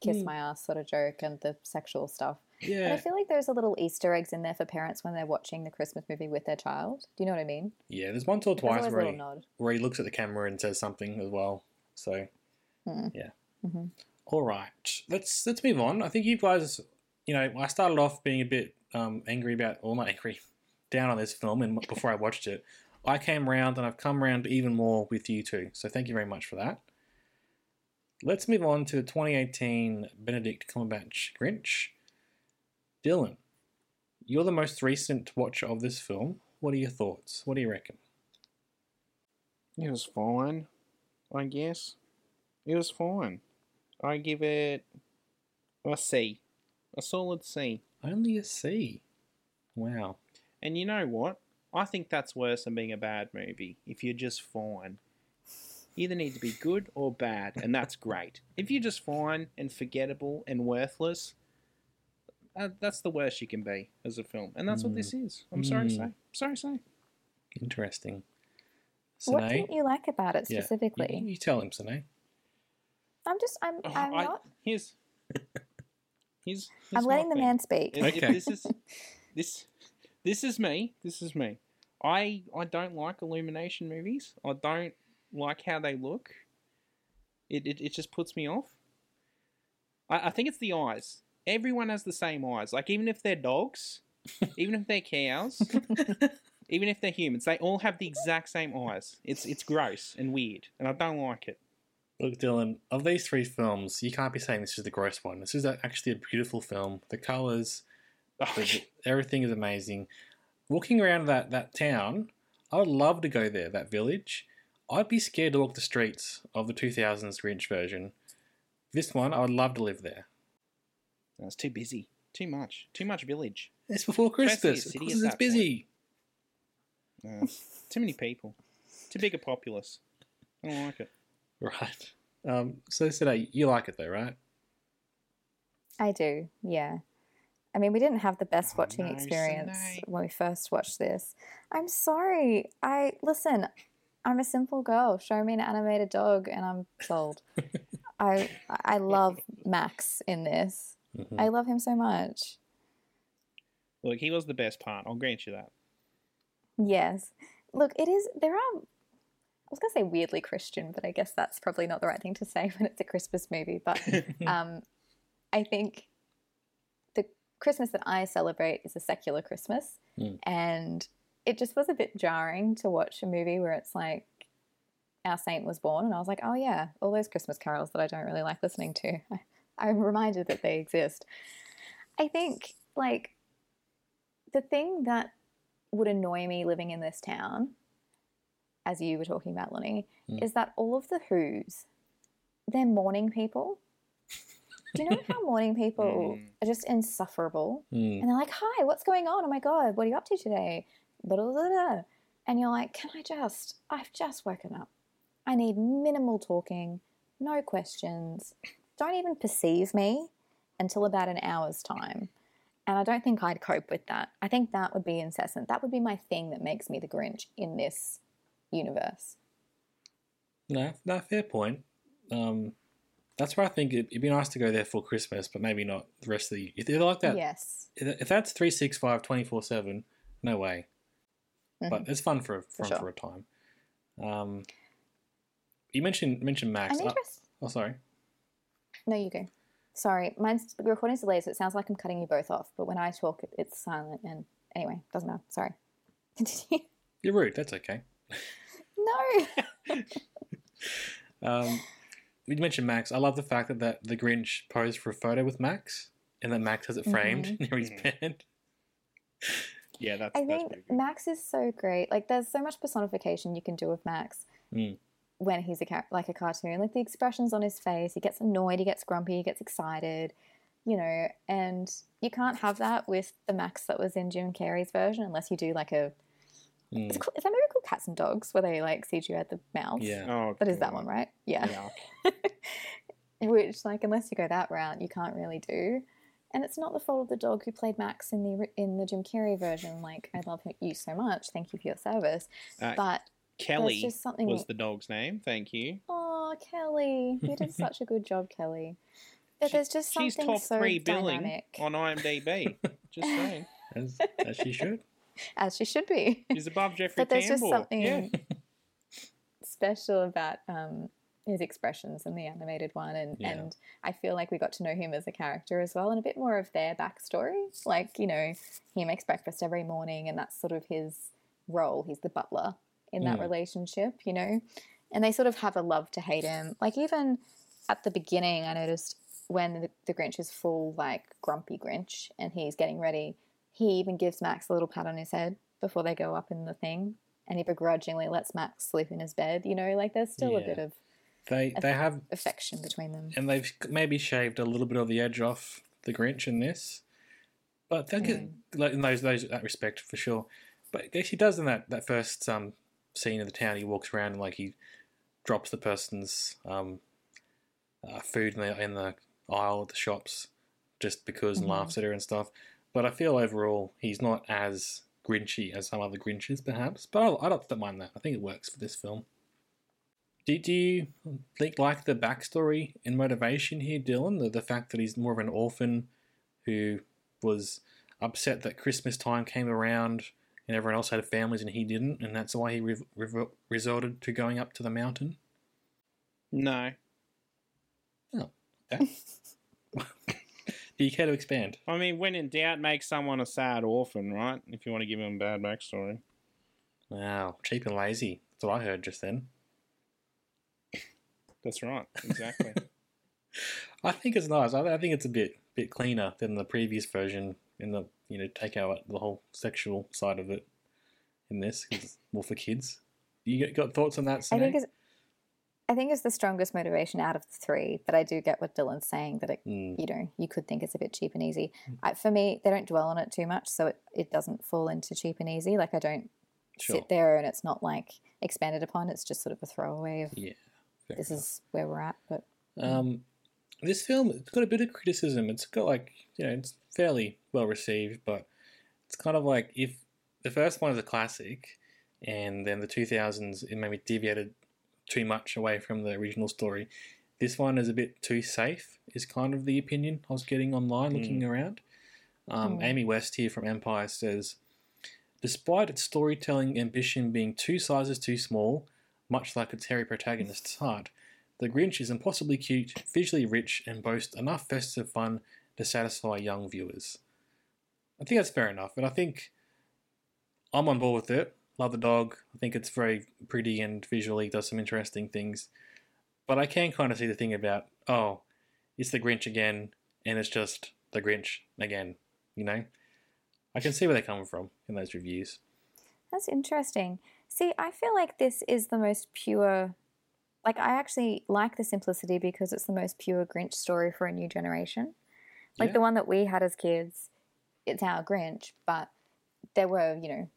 kiss Mm. my ass sort of joke and the sexual stuff. But I feel like there's a little Easter eggs in there for parents when they're watching the Christmas movie with their child. Do you know what I mean? yeah. There's once or twice where he, where he looks at the camera and says something as well. So, Hmm. yeah. Mhm. All right, let's let's move on. I think you guys, you know, I started off being a bit um, angry about, or not angry, down on this film, and before I watched it, I came round and I've come round even more with you two. So thank you very much for that. Let's move on to the 2018 Benedict Cumberbatch Grinch. Dylan, you're the most recent watcher of this film. What are your thoughts? What do you reckon? It was fine, I guess. It was fine. I give it a C, a solid C. Only a C. Wow. And you know what? I think that's worse than being a bad movie. If you're just fine, you either need to be good or bad, and that's great. If you're just fine and forgettable and worthless, uh, that's the worst you can be as a film, and that's what this is. I'm sorry to Mm. say. Sorry to say. Interesting. What Sine? didn't you like about it Yeah, you- specifically? You, tell him, Sine. I'm just, I'm, Oh, I'm I- not. Here's, here's, I'm letting the thing. man speak. If- if Okay. this is this this is me. This is me. I I don't like illumination movies. I don't like how they look. It it, it just puts me off. I, I think it's the eyes. Everyone has the same eyes. Like even if they're dogs, even if they're cows, even if they're humans, they all have the exact same eyes. It's it's gross and weird, and I don't like it. Look, Dylan, of these three films, you can't be saying this is the gross one. This is actually a beautiful film. The colours, oh, the- everything is amazing. Walking around that, that town, I would love to go there, that village. I'd be scared to walk the streets of the 2000s Grinch version. This one, I would love to live there. No, it's too busy. Too much. Too much village. It's before Christmas. Of course it's busy. No, too many people. Too big a populace. I don't like it. Right. Um, so today, you like it though, right? I do, yeah. I mean, we didn't have the best Oh, watching no, experience Sinead. when we first watched this. I'm sorry. I listen. I'm a simple girl. Show me an animated dog, and I'm sold. I I love Max in this. Mhm. I love him so much. Look, he was the best part. I'll grant you that. Yes. Look, it is. There are. I was gonna say weirdly Christian, but I guess that's probably not the right thing to say when it's a Christmas movie. But um, I think the Christmas that I celebrate is a secular Christmas, Mm. and it just was a bit jarring to watch a movie where it's like our saint was born, and I was like, oh yeah, all those Christmas carols that I don't really like listening to. I'm reminded that they exist. I think like the thing that would annoy me living in this town, as you were talking about, Lonnie, Mm. is that all of the Who's, they're morning people. Do you know how morning people Mm. are just insufferable? Mm. And they're like, "Hi, what's going on? Oh my god, what are you up to today?" Blah, blah, blah. And you're like, "Can I just? I've just woken up. I need minimal talking, no questions. Don't even perceive me until about an hour's time." And I don't think I'd cope with that. I think that would be incessant. That would be my thing that makes me the Grinch in this universe. No, no, fair point. Um, that's where I think it, it'd be nice to go there for Christmas, but maybe not the rest of the year. If they're like that, Yes. if if that's 365, 24 7, no way. But Mhm. it's fun for, fun sure. for a time. Um, you mentioned mentioned Max. I'm I- interested. oh, sorry. No, you go. Sorry, mine's the recording's delayed, so it sounds like I'm cutting you both off. But when I talk, it, it's silent. And anyway, doesn't matter. Sorry. Continue. You're rude. That's okay. no. Um, you mentioned Max. I love the fact that, that the Grinch posed for a photo with Max and that Max has it framed near his Mhm. bed. Yeah, that's I that's think. Max is so great. Like, there's so much personification you can do with Max Mm. When he's a char- like a cartoon. Like the expressions on his face, he gets annoyed, he gets grumpy, he gets excited. you know, and you can't have that with the Max that was in Jim Carrey's version unless you do like a. Mm. It's called, is that movie called Cats and Dogs where they like CGI the mouths? Yeah. Oh, That is that one, right? Yeah. Yeah. Which, like, unless you go that route, you can't really do. And it's not the fault of the dog who played Max in the in the Jim Carrey version. Like, I love you so much. Thank you for your service. Uh, But Kelly just something- was the dog's name. Thank you. oh, Kelly, you did such a good job, Kelly. But She- there's just something She's top so three billing dynamic, on IMDb. Just saying. As, as she should. as she should be. She's above Jeffrey but there's Tambor. just something Yeah. special about um, his expressions in the animated one, and Yeah. and I feel like we got to know him as a character as well, and a bit more of their backstory. Like you know, he makes breakfast every morning, and that's sort of his role. He's the butler in that Mm. relationship, you know, and they sort of have a love to hate him. Like even at the beginning, I noticed when the, the Grinch is full like grumpy Grinch, and he's getting ready. He even gives Max a little pat on his head before they go up in the thing, and he begrudgingly lets Max sleep in his bed. You know, like there's still a bit of They they have affection between them. and they've maybe shaved a little bit of the edge off the Grinch in this, but they get like in those those that respect for sure. But I guess he does in that that first um scene of the town. He walks around and like he drops the person's um uh, food in the in the aisle at the shops just because and Mhm. laughs at her and stuff. But I feel overall he's not as Grinchy as some other Grinches, perhaps. But I, I don't don't mind that. I think it works for this film. Do, do you think like the backstory and motivation here, Dylan? The, the fact that he's more of an orphan who was upset that Christmas time came around and everyone else had families and he didn't, and that's why he re- re- resorted to going up to the mountain? No. Oh, okay. do you care to expand? I mean, when in doubt, make someone a sad orphan, right? If you want to give him a bad backstory. Wow, cheap and lazy. That's what I heard just then. That's right. Exactly. I think it's nice. I, I think it's a bit bit cleaner than the previous version. In the you know take out the whole sexual side of it in this 'cause it's more for kids. You got, thoughts on that? I think it's I think it's the strongest motivation out of the three, but I do get what Dylan's saying that it, Mm. you know you could think it's a bit cheap and easy. I, for me, they don't dwell on it too much, so it, it doesn't fall into cheap and easy. Like I don't Sure. sit there and it's not like expanded upon. It's just sort of a throwaway of Yeah. this enough. is where we're at. But Um, this film it's got a bit of criticism. It's got like you know it's fairly well received, but it's kind of like if the first one is a classic, and then the two thousands it maybe deviated too much away from the original story. This one is a bit too safe. Is kind of the opinion I was getting online looking around. Um, Mm. Amy West here from Empire says, despite its storytelling ambition being two sizes too small, much like its hairy protagonist's heart, the Grinch is impossibly cute, visually rich, and boasts enough festive fun to satisfy young viewers. I think that's fair enough, and I think I'm on board with it. Love the dog. I think it's very pretty and visually does some interesting things. But I can kind of see the thing about, oh, it's the Grinch again, and it's just the Grinch again, you know? I can see where they're coming from in those reviews. That's interesting. See, I feel like this is the most pure. Like, I actually like the simplicity because it's the most pure Grinch story for a new generation. Like Yeah. the one that we had as kids, it's our Grinch, but there were, you know,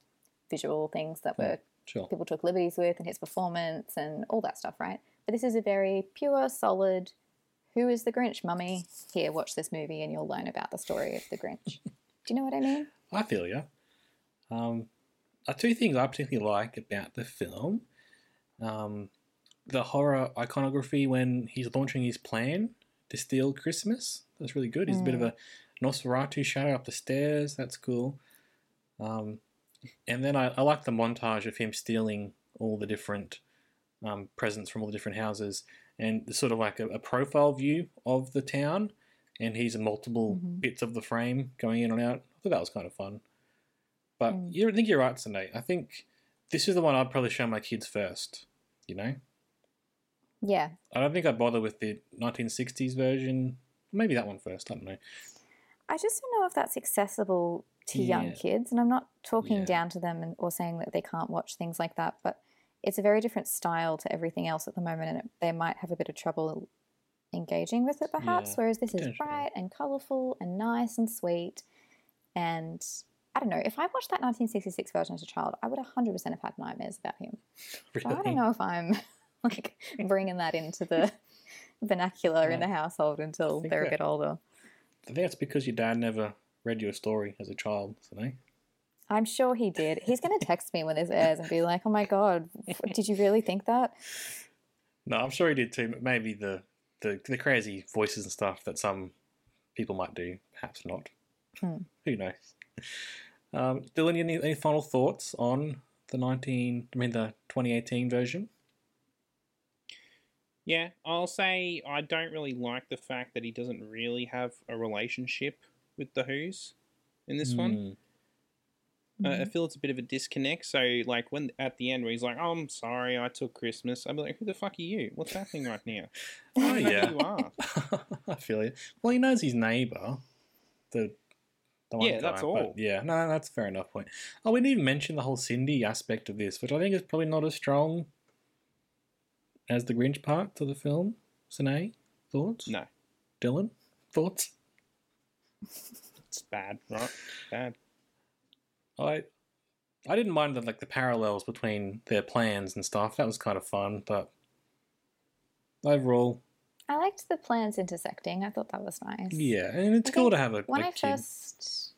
visual things that were Sure. people took liberties with and his performance and all that stuff, right? But this is a very pure, solid. Who is the Grinch, mummy? Here, watch this movie and you'll learn about the story of the Grinch. Do you know what I mean? I feel you. Um, uh, two things I particularly like about the film: um, the horror iconography when he's launching his plan to steal Christmas. That's really good. He's a bit of a Nosferatu shadow up the stairs. That's cool. Um, and then I, I like the montage of him stealing all the different um, presents from all the different houses, and sort of like a, a profile view of the town. And he's multiple Mhm. bits of the frame going in and out. I thought that was kind of fun. But Mm. you I think you're right, Sunday. I think this is the one I'd probably show my kids first. You know, Yeah, I don't think I'd bother with the 1960s version. Maybe that one first. I don't know. I just don't know if that's accessible to Yeah. young kids. And I'm not talking Yeah. down to them and, or saying that they can't watch things like that, but it's a very different style to everything else at the moment. And it, they might have a bit of trouble engaging with it, perhaps. Yeah, whereas this is bright and colourful and nice and sweet. And I don't know, if I watched that 1966 version as a child, I would 100% have had nightmares about him. So I don't know if I'm like bringing that into the vernacular in the household until they're a bit older. I think that's because your dad never read you a story as a child, so no? I'm sure he did. He's going to text me when this airs and be like, "Oh my god, did you really think that?" No, I'm sure he did too. but Maybe the, the the crazy voices and stuff that some people might do, perhaps not. Hmm. Who knows? Um, Dylan, any, any final thoughts on the 19? I mean the 2018 version? Yeah, I'll say I don't really like the fact that he doesn't really have a relationship with the Who's in this one. Hmm. Uh, Mm-hmm. I feel it's a bit of a disconnect. So, like, when at the end where he's like, oh, "I'm sorry, I took Christmas," I'd be like, "Who the fuck are you? What's happening right now?" Oh yeah, you are. I feel it. Well, he knows his neighbour, the the one Yeah, that's all. Yeah, no, that's a fair enough point. Oh, we didn't even mention the whole Cindy aspect of this, which I think is probably not as strong as the Grinch part to the film. Sine, thoughts? No, Dylan, thoughts? it's bad, right? Bad. I I didn't mind the like the parallels between their plans and stuff. That was kind of fun, but overall, I liked the plans intersecting. I thought that was nice. yeah, and it's I cool to have a, when a I kid. first,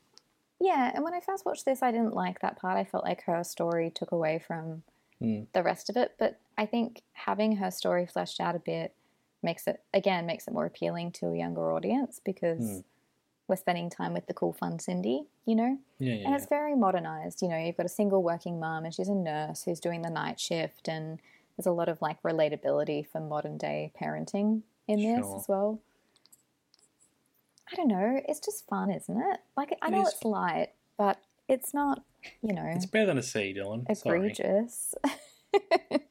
yeah, and when I first watched this, I didn't like that part. I felt like her story took away from Hmm. the rest of it. But I think having her story fleshed out a bit makes it again makes it more appealing to a younger audience because Hmm. we're spending time with the cool, fun Cindy, you know. Yeah, yeah, And it's very modernized. You know, you've got a single working mum and she's a nurse who's doing the night shift, and there's a lot of like relatability for modern day parenting in this as well. I don't know. It's just fun, isn't it? Like, I It know is. it's light, but it's not, you know, It's better than a C, Dylan. Egregious.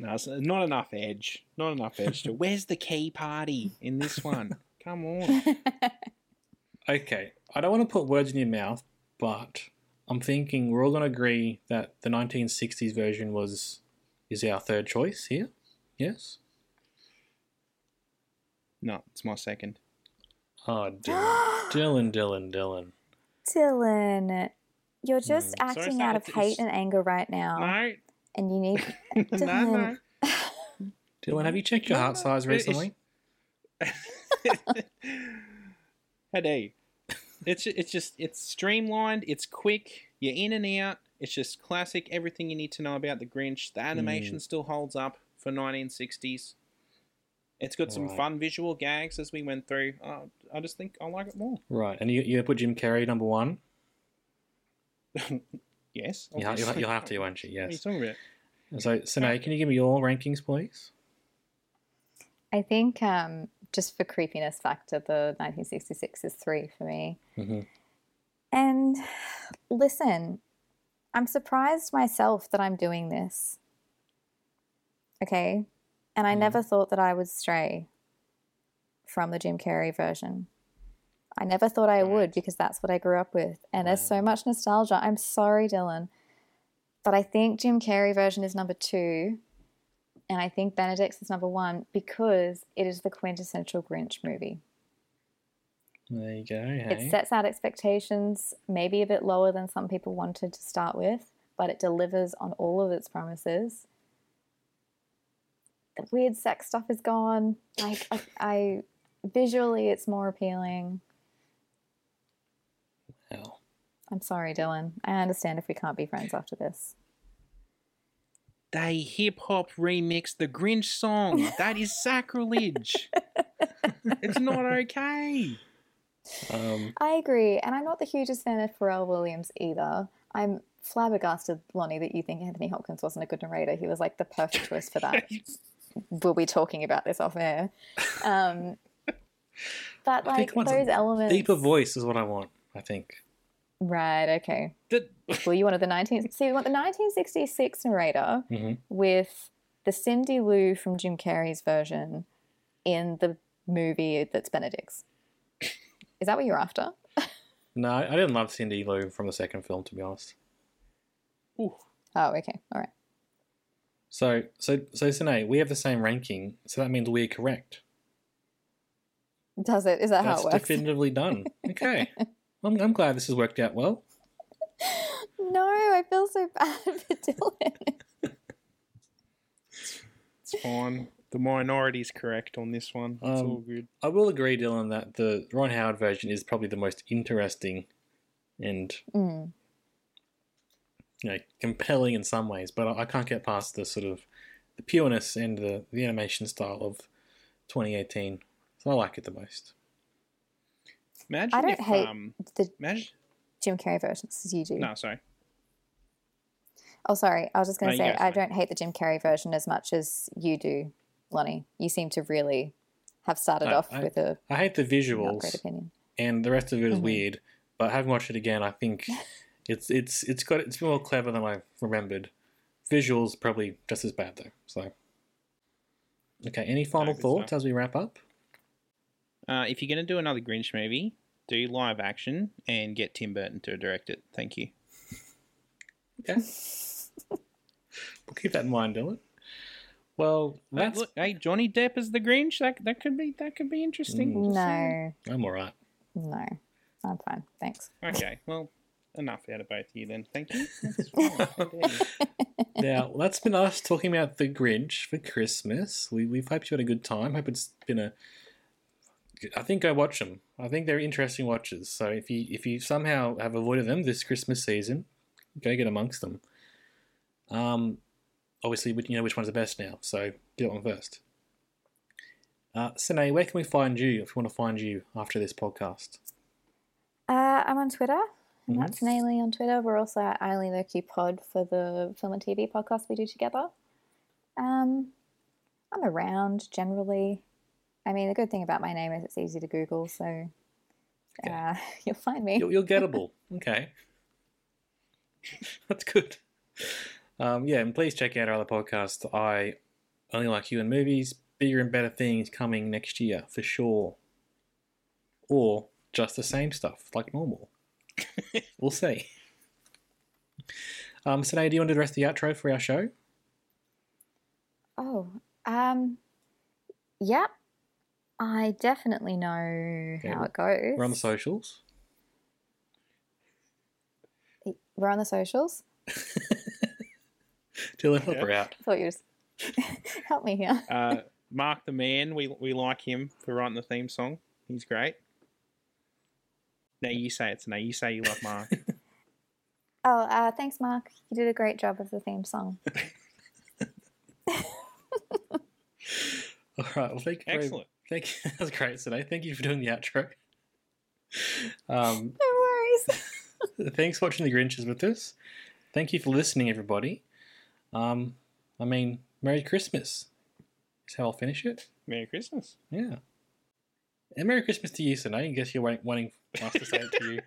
No, it's not enough edge. Not enough edge. To where's the key party in this one? Come on. Okay, I don't want to put words in your mouth, but I'm thinking we're all going to agree that the 1960s version was is our third choice here. Yes. No, it's my second. Oh, Dylan, Dylan, Dylan, Dylan. Dylan, you're just. Hmm. Sorry, acting sorry, out of hate and anger right now. No, And you need. no, Dylan. no. Dylan, have you checked your No, heart size it- it's- recently? hey, it's it's just it's streamlined. It's quick. You're in and out. It's just classic. Everything you need to know about the Grinch. The animation Mm. still holds up for 1960s. It's got some Right. fun visual gags as we went through. Uh, I just think I like it more. Right, and you you put Jim Carrey number one. Yes, You'll, you'll, you'll have to, won't you? What are you Yes. talking about? So, Sine, can you give me your rankings, please? I think um, just for creepiness factor, the 1966 is three for me. Mhm. And listen, I'm surprised myself that I'm doing this. Okay. And I never thought that I would stray from the Jim Carrey version. I never thought I would because that's what I grew up with. And there's so much nostalgia. I'm sorry, Dylan. But I think Jim Carrey version is number two. And I think Benedict's is number one because it is the quintessential Grinch movie. There you go. Hey. It sets out expectations, maybe a bit lower than some people wanted to start with, but it delivers on all of its promises. The weird sex stuff is gone. Like I, I visually, it's more appealing. I'm sorry, Dylan. I understand if we can't be friends after this. They hip hop remixed the Grinch song. That is sacrilege. it's not okay. Um, I agree, and I'm not the hugest fan of Pharrell Williams either. I'm flabbergasted, Lonnie, that you think Anthony Hopkins wasn't a good narrator. He was like the perfect choice for that. we'll be talking about this off air. Um, but like those elements, deeper voice is what I want. I think. Right? Okay. The- Well, you wanted the 19 see, you want the 1966 narrator Mhm. with the Cindy Lou from Jim Carrey's version in the movie that's Benedict's. Is that what you're after? No, I didn't love Cindy Lou from the second film, to be honest. Ooh. Oh, okay. All right. So, so, so, Sine, we have the same ranking, so that means we're correct. Does it? Is that That's how it works? definitively done. Okay. I'm, I'm glad this has worked out well. no, I feel so bad for Dylan. It's fine. The minority's correct on this one. It's Um, all good. I will agree, Dylan, that the Ron Howard version is probably the most interesting and Mm. you know compelling in some ways, but I, I can't get past the sort of the pureness and the, the animation style of 2018. So I like it the most. Imagine I don't if hate um, the imagine. Jim Carrey versions as you do. No, sorry. Oh, sorry. I was just going to you say, go, I don't hate the Jim Carrey version as much as you do, Lonnie. You seem to really have started I- off I- with a I hate the not great visuals opinion. and the rest of it is Mhm. weird, but having watched it again, I think it's it's it's got it's more clever than I remembered. Visuals probably just as bad though. So okay, any final good thoughts stuff. as we wrap up? Uh, if you're going to do another Grinch movie, do live action and get Tim Burton to direct it. Thank you. Okay. we'll keep that in mind, Dylan. Well, Hey, that's look, hey, Johnny Depp as the Grinch. That that could be that could be interesting. Mm. Just saying. No, I'm alright. no. I'm fine. Thanks. Okay. Well, enough out of both of you then. Thank you. That's fine. How dare you. Now that's been us talking about the Grinch for Christmas. We we've hoped you had a good time. Hope it's been a. I think go watch them. I think they're interesting watches. So if you if you somehow have avoided them this Christmas season, go get amongst them. Um, obviously you know which one's the best now. So get that one first. Uh, Sine, where can we find you if we want to find you after this podcast? Uh, I'm on Twitter, and Mhm. that's Naily on Twitter. We're also at Eileen Loki Pod for the film and TV podcast we do together. Um, I'm around generally. I mean, the good thing about my name is it's easy to Google, so uh, you'll find me. You're, you're gettable. okay. That's good. Um, yeah, and please check out our other podcast. I only like you in movies. Bigger and better things coming next year for sure. Or just the same stuff like normal. we'll see. Um, so, do you want to address the outro for our show? Oh, um, yep. I definitely know Okay, how it goes. We're on the socials. We're on the socials. Dylan, help her out. I thought you just help me here. Uh, Mark the man, we we like him for writing the theme song. He's great. Now you say it. Now you say you love Mark. Oh, uh, thanks, Mark. You did a great job of the theme song. All right. Well, thank you. very- Excellent. Thank you. That was great today. Thank you for doing the outro. Um, No worries. thanks for watching the Grinches with us. Thank you for listening, everybody. Um, I mean, Merry Christmas is how I'll finish it. Merry Christmas. Yeah. And Merry Christmas to you, Sine. I guess you're wanting, wanting us to say it to you.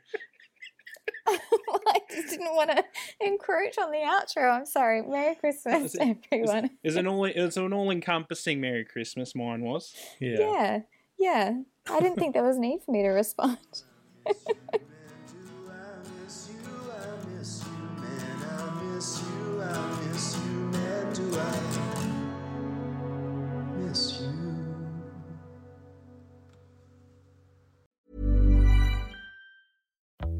Well, I just didn't want to encroach on the outro. I'm sorry. Merry Christmas, Is it- everyone. Is an all is an all encompassing Merry Christmas. Mine was. Yeah. Yeah, yeah. I didn't think there was need for me to respond. I miss I miss you, man. I miss you, I miss you, man. Do I